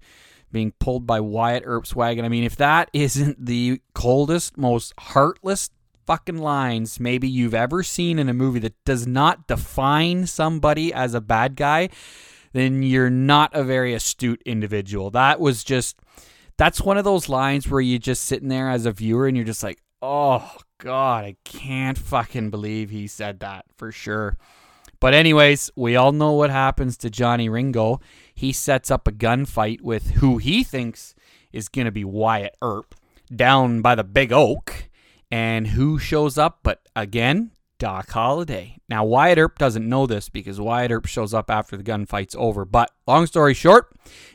being pulled by Wyatt Earp's wagon. I mean, if that isn't the coldest, most heartless fucking lines maybe you've ever seen in a movie that does not define somebody as a bad guy, then you're not a very astute individual. That was just that's one of those lines where you just sitting there as a viewer and you're just like, "Oh God, I can't fucking believe he said that for sure. But, anyways, we all know what happens to Johnny Ringo. He sets up a gunfight with who he thinks is going to be Wyatt Earp down by the big oak. And who shows up? But again, Doc Holliday. Now, Wyatt Earp doesn't know this because Wyatt Earp shows up after the gunfight's over. But long story short,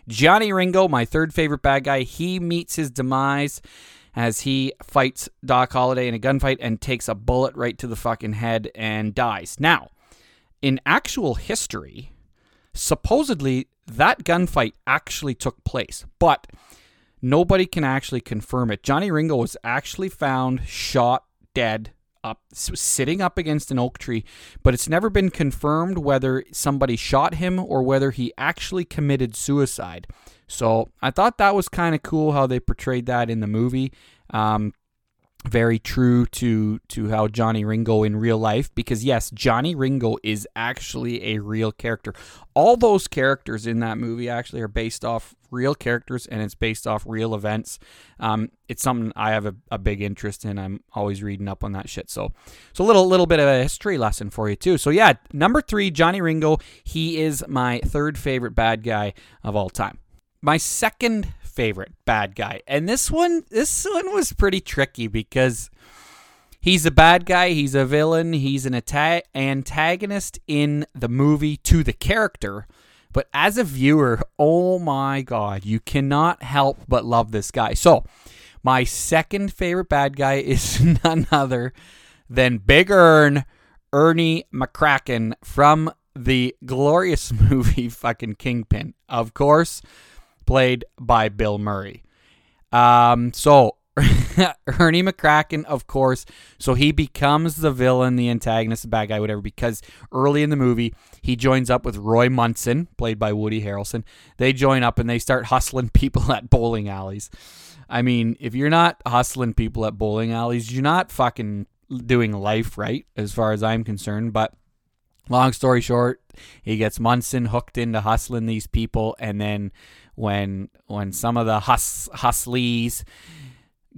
Johnny Ringo, my third favorite bad guy, he meets his demise as he fights Doc Holliday in a gunfight and takes a bullet right to the fucking head and dies. Now, in actual history, supposedly that gunfight actually took place, but nobody can actually confirm it. Johnny Ringo was actually found shot dead up sitting up against an oak tree, but it's never been confirmed whether somebody shot him or whether he actually committed suicide. So I thought that was kind of cool how they portrayed that in the movie. Um, very true to to how Johnny Ringo in real life because yes, Johnny Ringo is actually a real character. All those characters in that movie actually are based off real characters and it's based off real events. Um, it's something I have a, a, big interest in. I'm always reading up on that shit. So, so a little little bit of a history lesson for you too. So yeah, number three, Johnny Ringo. He is my third favorite bad guy of all time my second favorite bad guy. And this one this one was pretty tricky because he's a bad guy, he's a villain, he's an antagonist in the movie to the character. But as a viewer, oh my god, you cannot help but love this guy. So, my second favorite bad guy [LAUGHS] is none other than Big Ern, Ernie McCracken from the glorious [LAUGHS] movie fucking Kingpin. Of course, played by Bill Murray. Um, so [LAUGHS] Ernie McCracken, of course, so he becomes the villain, the antagonist, the bad guy, whatever, because early in the movie, he joins up with Roy Munson, played by Woody Harrelson. They join up and they start hustling [LAUGHS] people at bowling alleys. I mean, if you're not hustling people at bowling alleys, you're not fucking doing life right, as far as I'm concerned. But long story short, he gets Munson hooked into hustling these people, and then when when some of the hus, hustlees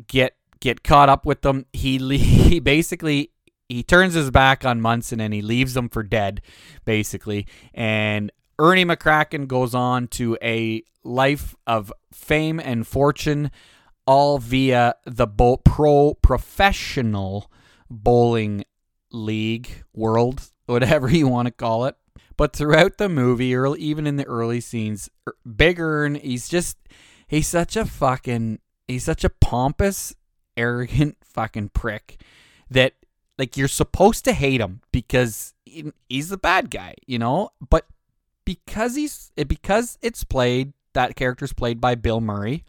get get caught up with them, he [LAUGHS] he basically he turns his back on Munson and he leaves them for dead, basically. And Ernie McCracken goes on to a life of fame and fortune, all via the pro professional bowling league world, [LAUGHS] whatever you want to call it. But throughout the movie, or even in the early scenes, er, Big Ern, he's just he's such a fucking he's such a pompous, arrogant fucking prick that like you're supposed to hate him because he's the bad guy, you know? But because he's because it's played that character's played by Bill Murray,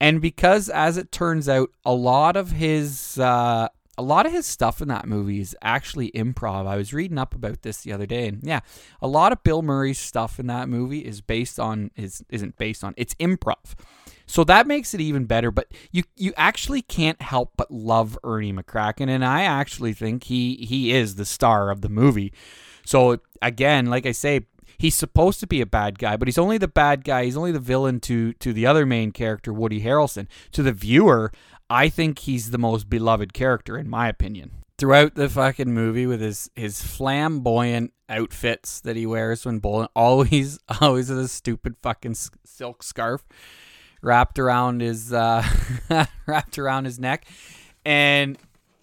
and because as it turns out, a lot of his uh, a lot of his stuff in that movie is actually improv. I was reading up about this the other day, and yeah, a lot of Bill Murray's stuff in that movie is based on is isn't based on it's improv. So that makes it even better. But you you actually can't help but love Ernie McCracken, and I actually think he he is the star of the movie. So again, like I say, he's supposed to be a bad guy, but he's only the bad guy. He's only the villain to to the other main character, Woody Harrelson. To the viewer, I think he's the most beloved character in my opinion. Throughout the fucking movie with his his flamboyant outfits that he wears when bowling, always [LAUGHS] always with a stupid fucking silk scarf. wrapped around his uh, [LAUGHS] wrapped around his neck, and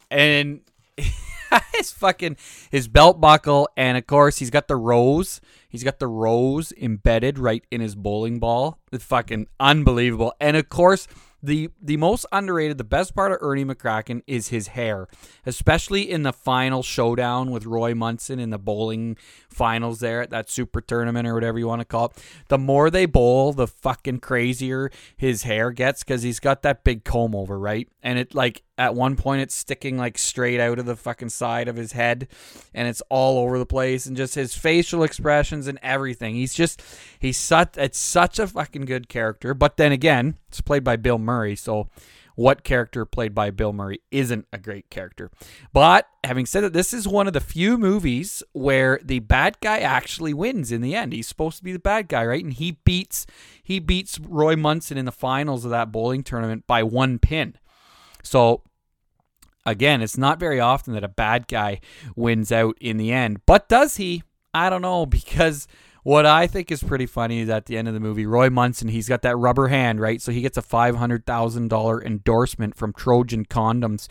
and [LAUGHS] his fucking his belt buckle, and of course he's got the rose. He's got the rose embedded right in his bowling ball. It's fucking unbelievable. And of course, the the most underrated, the best part of Ernie McCracken is his hair, especially in the final showdown with Roy Munson in the bowling finals there at that super tournament or whatever you want to call it. The more they bowl, the fucking crazier his hair gets because he's got that big comb over, right? And it like at one point it's sticking like straight out of the fucking side of his head and it's all over the place and just his facial expressions and everything. He's just he's such it's such a fucking good character. But then again, it's played by Bill Murray, so what character played by Bill Murray isn't a great character. But having said that, this is one of the few movies where the bad guy actually wins in the end. He's supposed to be the bad guy, right? And he beats he beats Roy Munson in the finals of that bowling tournament by one pin. So again, it's not very often that a bad guy wins out in the end. But does he? I don't know [LAUGHS] because what I think is pretty funny is at the end of the movie, Roy Munson, he's got that rubber hand, right? So he gets a $500,000 endorsement from Trojan Condoms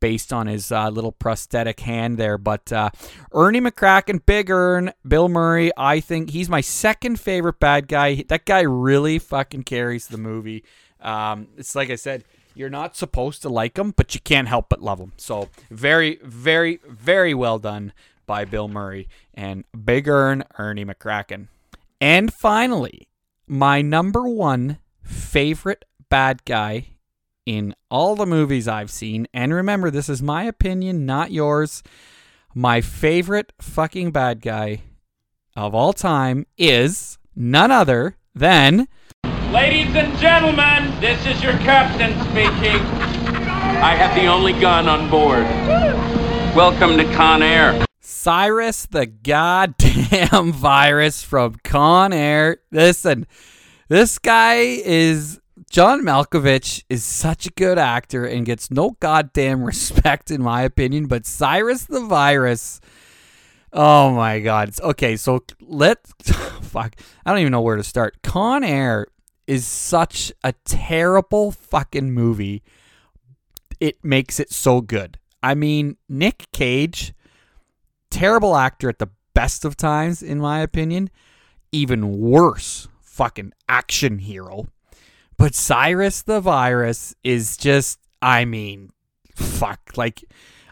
based on his uh, little prosthetic hand there. But uh, Ernie McCracken, Big Ern, Bill Murray, I think he's my second favorite bad guy. That guy really fucking carries the movie. Um, it's like I said, you're not supposed to like him, but you can't help but love him. So very, very, very well done by Bill Murray and Big Ern Ernie McCracken. And finally, my number one favorite bad guy in all the movies I've seen. And remember, this is my opinion, not yours. My favorite fucking bad guy of all time is none other than. Ladies and gentlemen, this is your captain speaking. I have the only gun on board. Welcome to Con Air. Cyrus the goddamn [LAUGHS] virus from Con Air. Listen, this guy is John Malkovich is such a good actor and gets no goddamn respect in my opinion, but Cyrus the virus Oh my god. Okay, so let [LAUGHS] fuck. I don't even know where to start. Con Air is such a terrible fucking movie. It makes it so good. I mean, Nick Cage terrible actor at the best of times, in my opinion. Even worse, fucking action hero. But Cyrus the Virus is just, I mean, fuck. Like,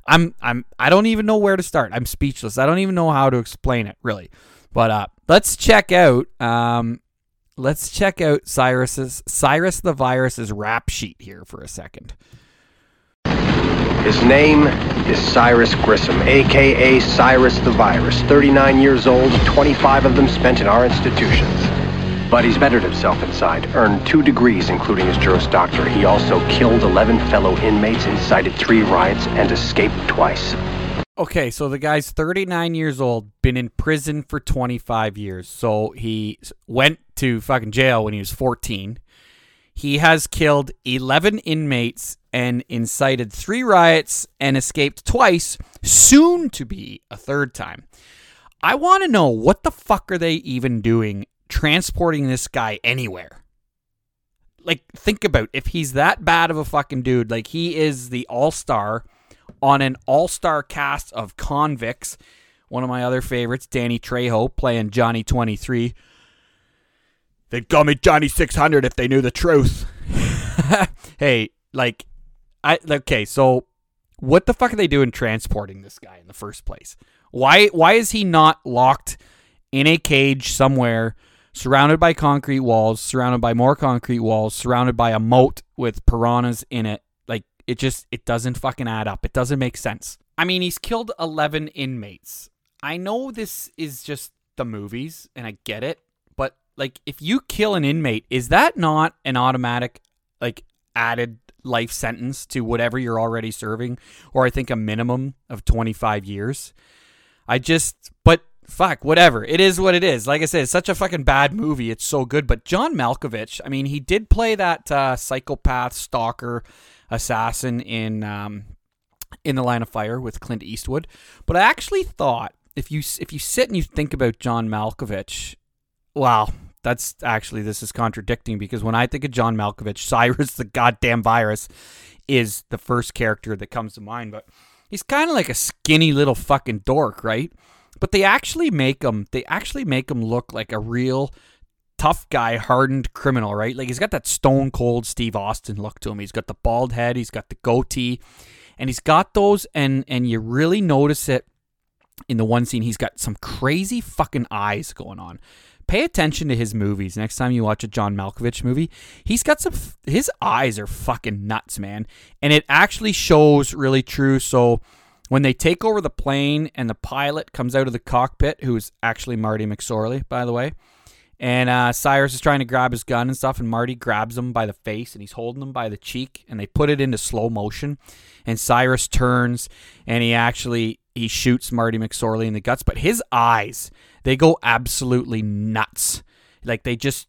I'm, I'm, I don't even know where to start. I'm speechless. I don't even know how to explain it, really. But uh, let's check out, um, let's check out Cyrus's Cyrus the Virus's rap sheet here for a second. His name is Cyrus Grissom, aka Cyrus the Virus. 39 years old, 25 of them spent in our institutions. But he's bettered himself inside, earned two degrees, including his Juris Doctor. He also killed 11 fellow inmates, incited three riots, and escaped twice. Okay, so the guy's 39 years old, been in prison for 25 years. So he went to fucking jail when he was 14. He has killed 11 inmates and incited three riots and escaped twice, soon to be a third time. I want to know what the fuck are they even doing transporting this guy anywhere? Like, think about if he's that bad of a fucking dude, like he is the all star on an all star cast of convicts. One of my other favorites, Danny Trejo, playing Johnny 23. They'd call me Johnny 600 if they knew the truth. [LAUGHS] hey, like, I okay, so what the fuck are they doing transporting this guy in the first place? Why why is he not locked in a cage somewhere, surrounded by concrete walls, surrounded by more concrete walls, surrounded by a moat with piranhas in it? Like it just it doesn't fucking add up. It doesn't make sense. I mean, he's killed 11 inmates. I know this is just the movies and I get it, but like if you kill an inmate, is that not an automatic like added life sentence to whatever you're already serving, or I think a minimum of 25 years. I just, but fuck, whatever. It is what it is. Like I said, it's such a fucking bad movie. It's so good. But John Malkovich, I mean, he did play that uh, psychopath, stalker, assassin in um, in the Line of Fire with Clint Eastwood. But I actually thought if you if you sit and you think about John Malkovich, wow, That's actually this is contradicting because when I think of John Malkovich, [LAUGHS] Cyrus the goddamn virus is the first character that comes to mind. But he's kind of like a skinny little fucking dork, right? But they actually make him. They actually make him look like a real tough guy, hardened criminal, right? Like he's got that stone cold Steve Austin look to him. He's got the bald head, he's got the goatee, and he's got those, and and you really notice it in the one scene. He's got some crazy fucking eyes going on. Pay attention to his movies. Next time you watch a John Malkovich movie, he's got some. His eyes are fucking nuts, man, and it actually shows really true. So when they take over the plane and the pilot comes out of the cockpit, who's actually Marty McSorley, by the way and uh, Cyrus is trying to grab his gun and stuff, and Marty grabs him by the face and he's holding him by the cheek, and they put it into slow motion. And Cyrus turns and he actually he shoots Marty McSorley in the guts, but his eyes they go absolutely nuts. Like they just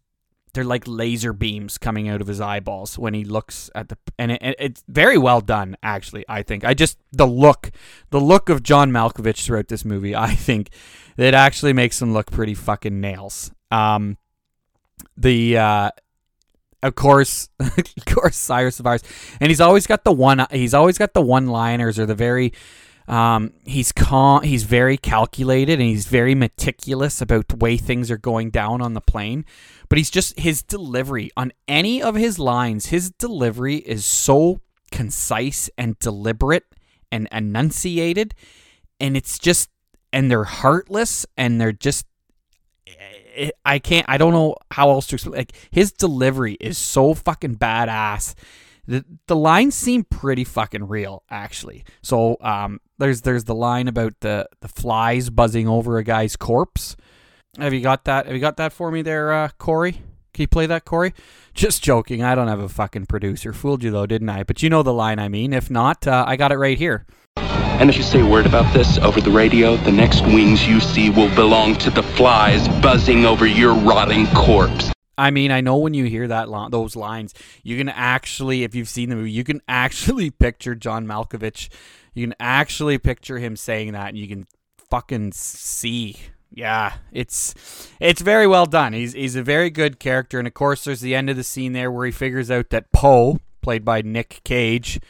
they're like laser beams coming out of his eyeballs when he looks at the and it, it's very well done actually i think i just the look the look of john malkovich throughout this movie [LAUGHS] i think it actually makes him look pretty fucking nails um, the uh, of course, [LAUGHS] of course, Cyrus the Virus, and he's always got the one. He's always got the one-liners or the very. Um, he's calm. He's very calculated and he's very meticulous about the way things are going down on the plane. But he's just his delivery on any of his lines. His delivery is so concise and deliberate and enunciated, and it's just and they're heartless and they're just I can't. I don't know how else to explain. Like his delivery is so fucking badass. The the lines seem pretty fucking real, actually. So um, there's there's the line about the the flies buzzing over a guy's corpse. Have you got that? Have you got that for me there, uh, Corey? Can you play that, Corey? Just joking. I don't have a fucking producer. Fooled you though, didn't I? But you know the line I mean. If not, uh, I got it right here. And if you say a word about this over the radio, the next wings you see will belong to the flies buzzing over your rotting corpse. I mean, I know when you hear that lo- those lines, you can actually, if you've seen the movie, you can [LAUGHS] actually picture John Malkovich. You can actually picture him saying that, and you can fucking see. Yeah, it's it's very well done. He's he's a very good character, and of course, there's the end of the scene there where he figures out that Poe, played by Nick Cage,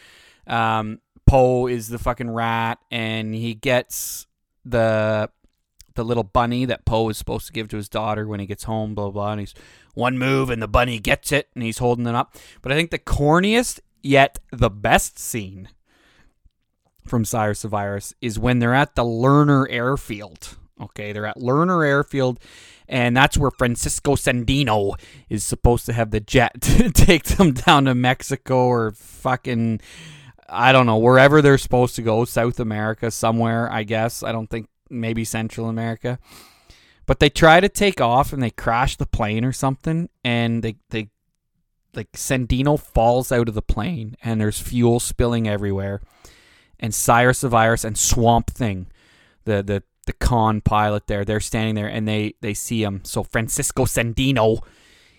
um, Poe is the fucking rat, and he gets the the little bunny that Poe is supposed to give to his daughter when he gets home. Blah blah. And he's one move, and the bunny gets it, and he's holding it up. But I think the corniest yet the best scene from Cyrus the Virus is when they're at the Lerner Airfield. Okay, they're at Lerner Airfield, and that's where Francisco Sandino is supposed to have the jet [LAUGHS] to take them down to Mexico or fucking I don't know, wherever they're supposed to go, South America, somewhere, I guess. I don't think maybe Central America. But they try to take off and they crash the plane or something and they they like Sandino falls out of the plane and there's fuel spilling everywhere. And Cyrus the Virus and Swamp Thing, the the the con pilot there, they're standing there and they they see him. So Francisco Sandino,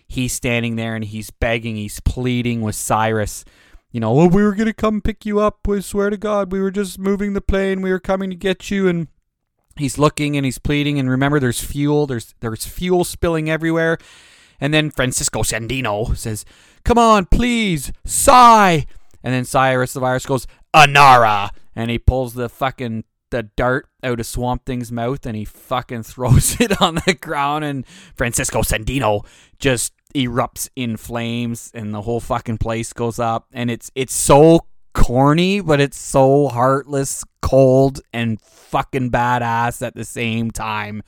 he's standing there and he's begging, he's pleading with Cyrus you know, well, we were to come pick you up. We swear to God, we were just moving the plane. We were coming to get you. And he's looking and he's pleading. And remember, there's fuel. There's there's fuel spilling everywhere. And then Francisco Sandino says, "Come on, please, sigh." And then Cyrus the Virus goes, "Anara," and he pulls the fucking the dart out of Swamp Thing's mouth and he fucking [LAUGHS] throws it on the ground. And Francisco Sandino just erupts in flames and the whole fucking place goes up and it's it's so corny but it's so heartless cold and fucking badass at the same time.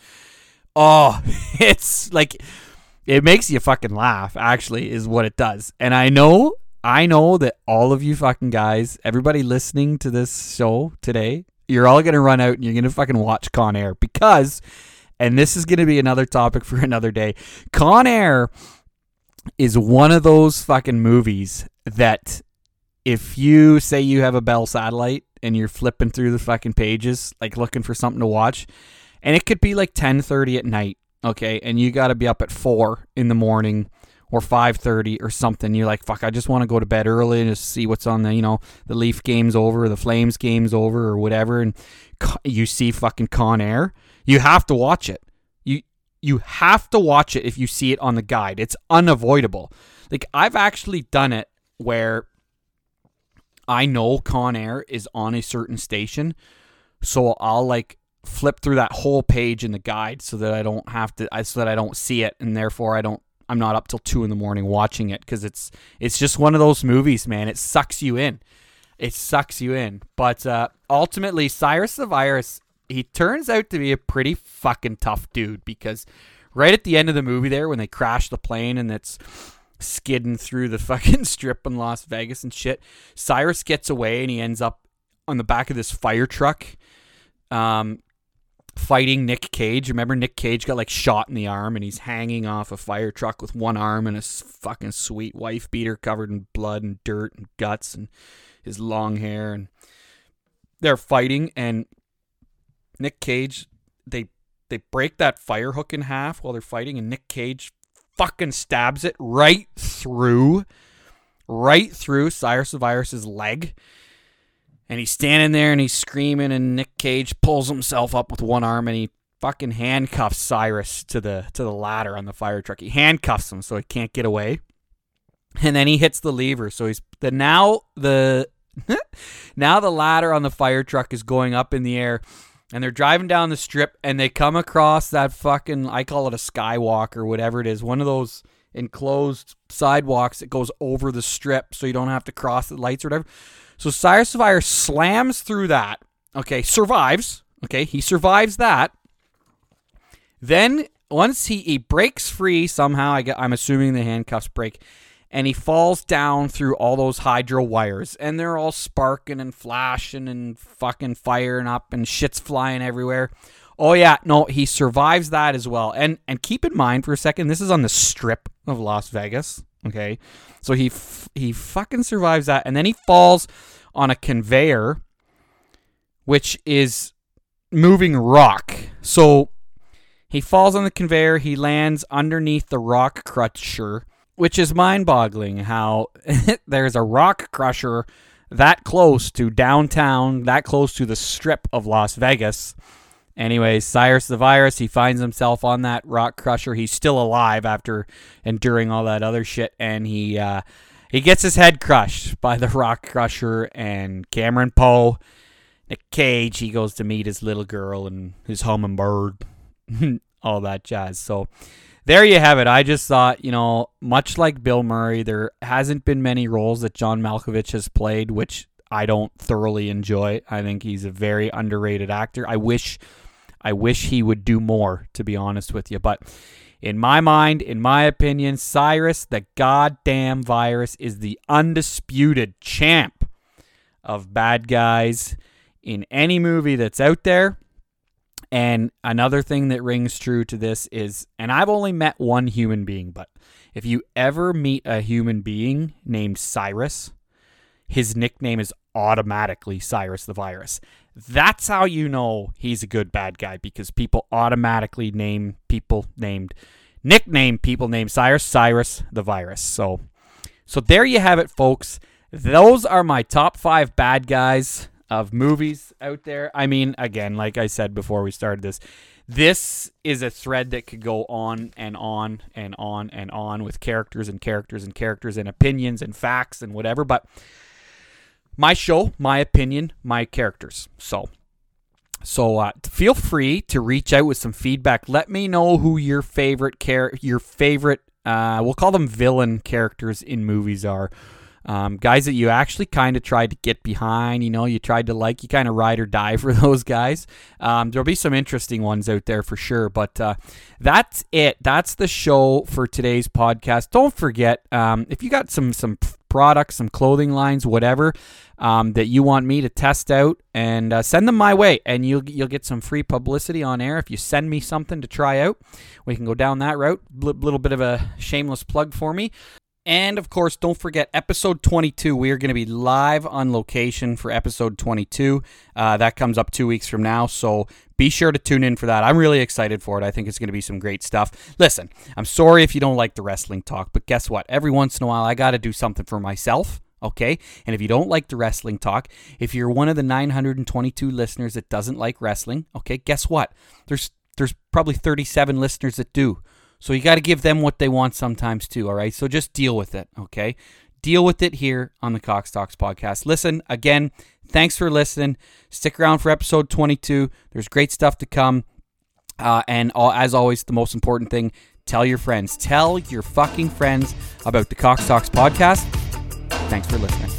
Oh [LAUGHS] it's like it makes you fucking laugh actually is what it does. And i know i know that all of you fucking guys everybody listening to this show today you're all gonna run out and you're gonna fucking watch con air because and this is gonna be another topic [LAUGHS] for another day con air is one of those fucking movies that if you say you have a Bell satellite and you're flipping through the fucking pages like looking for something to watch and it could be like 10:30 at night, okay? And you got to be up at 4 in the morning or 5:30 or something. You're like, "Fuck, I just want to go to bed early and just see what's on the, you know, the Leaf game's over, the Flames game's over or whatever." And you see fucking Con Air, you have to watch it. You you have to watch it if you see it on the guide. It's unavoidable. Like I've actually done it where I know Con Air is on a certain station, so I'll like flip through that whole page in the guide so that I don't have to so that I don't see it and therefore I don't I'm not up till two in the morning watching it because it's it's just one of those movies, man. It sucks you in. It sucks you in. But uh, ultimately, Cyrus the Virus, he turns out to be a pretty fucking tough dude because right at the end of the movie, there when they crash the plane and it's skidding through the [LAUGHS] fucking strip in Las Vegas and shit, Cyrus gets away and he ends up on the back of this fire truck. Um, fighting Nick Cage. Remember, Nick Cage got like shot in the arm and he's hanging off a fire truck with one arm and a fucking sweet wife beater covered in blood and dirt and guts and his long hair. And they're fighting and Nick Cage, they they break that fire hook in half while they're fighting and Nick Cage fucking stabs it right through, right through Cyrus the Virus's leg and he's standing there and he's screaming, and Nick Cage pulls himself up with one arm and he fucking handcuffs Cyrus to the to the ladder on the fire truck. He handcuffs him so he can't get away. And then he hits the lever. So he's the now the [LAUGHS] now the ladder on the fire truck is going up in the air and they're driving down the strip and they come across that fucking I call it a skywalk or whatever it is, one of those enclosed sidewalks that goes over the strip so you don't have to cross the lights or whatever. So Cyrus Virus slams through that. Okay, survives. Okay, he survives that. Then once he, he breaks free somehow, I get, I'm assuming the handcuffs break, and he falls down through all those hydro wires, and they're all sparking and flashing and fucking firing up, and shit's flying everywhere. Oh yeah, no, he survives that as well. And and keep in mind for a second, this is on the strip of Las Vegas. Okay, so he f- he fucking survives that, and then he falls on a conveyor, which is moving rock. So he falls on the conveyor. He lands underneath the rock crusher, which is mind-boggling. How [LAUGHS] there's a rock crusher that close to downtown, that close to the strip of Las Vegas Anyways, Cyrus the Virus, he finds himself on that rock crusher. He's still alive after enduring all that other shit, and he uh, he gets his head crushed by the rock crusher. And Cameron Poe, Nick Cage, he goes to meet his little girl and his hummingbird, [LAUGHS] all that jazz. So there you have it. I just thought, you know, much like Bill Murray, there hasn't been many roles that John Malkovich has played, which I don't thoroughly enjoy. I think he's a very underrated actor. I wish I wish he would do more, to be honest with you. But in my mind, in my opinion, Cyrus, the goddamn virus, is the undisputed champ of bad guys in any movie that's out there. And another thing that rings true to this is, and I've only met one human being, but if you ever meet a human being named Cyrus, his nickname is automatically Cyrus the Virus. That's how you know he's a good bad guy because people automatically name people named nickname people named Cyrus Cyrus the Virus. So so there you have it folks. Those are my top 5 bad guys of movies out there. I mean, again, like I said before we started this, this is a thread that could go on and on and on and on with characters and characters and characters and opinions and facts and whatever, but my show, my opinion, my characters. So, so uh, feel free to reach out with some feedback. Let me know who your favorite char- your favorite uh, we'll call them villain characters in movies are. Um, guys that you actually kind of tried to get behind, you know, you tried to like, you kind of ride or die [LAUGHS] for those guys. Um, there'll be some interesting ones out there for sure. But uh, that's it. That's the show for today's podcast. Don't forget, um, if you got some some products, some clothing lines, whatever um, that you want me to test out, and uh, send them my way, and you'll you'll get some free publicity on air if you send me something to try out. We can go down that route. A little bit of a shameless plug for me. And of course, don't forget episode 22. We are going to be live on location for episode 22. Uh, that comes up two weeks from now. So be sure to tune in for that. I'm really excited for it. I think it's going to be some great stuff. Listen, I'm sorry if you don't like the wrestling talk, but guess what? Every once in a while, I got to do something for myself. Okay. And if you don't like the wrestling talk, if you're one of the 922 listeners that doesn't like wrestling, okay, guess what? There's there's probably 37 listeners that do. So you got to give them what they want sometimes too, all right? So just deal with it, okay? Deal with it here on the Cox Talks podcast. Listen, again, thanks for listening. Stick around for episode 22. There's great stuff to come. Uh, and all, as always, the most important thing tell your friends. Tell your fucking friends about the Cox Talks podcast. Thanks for listening.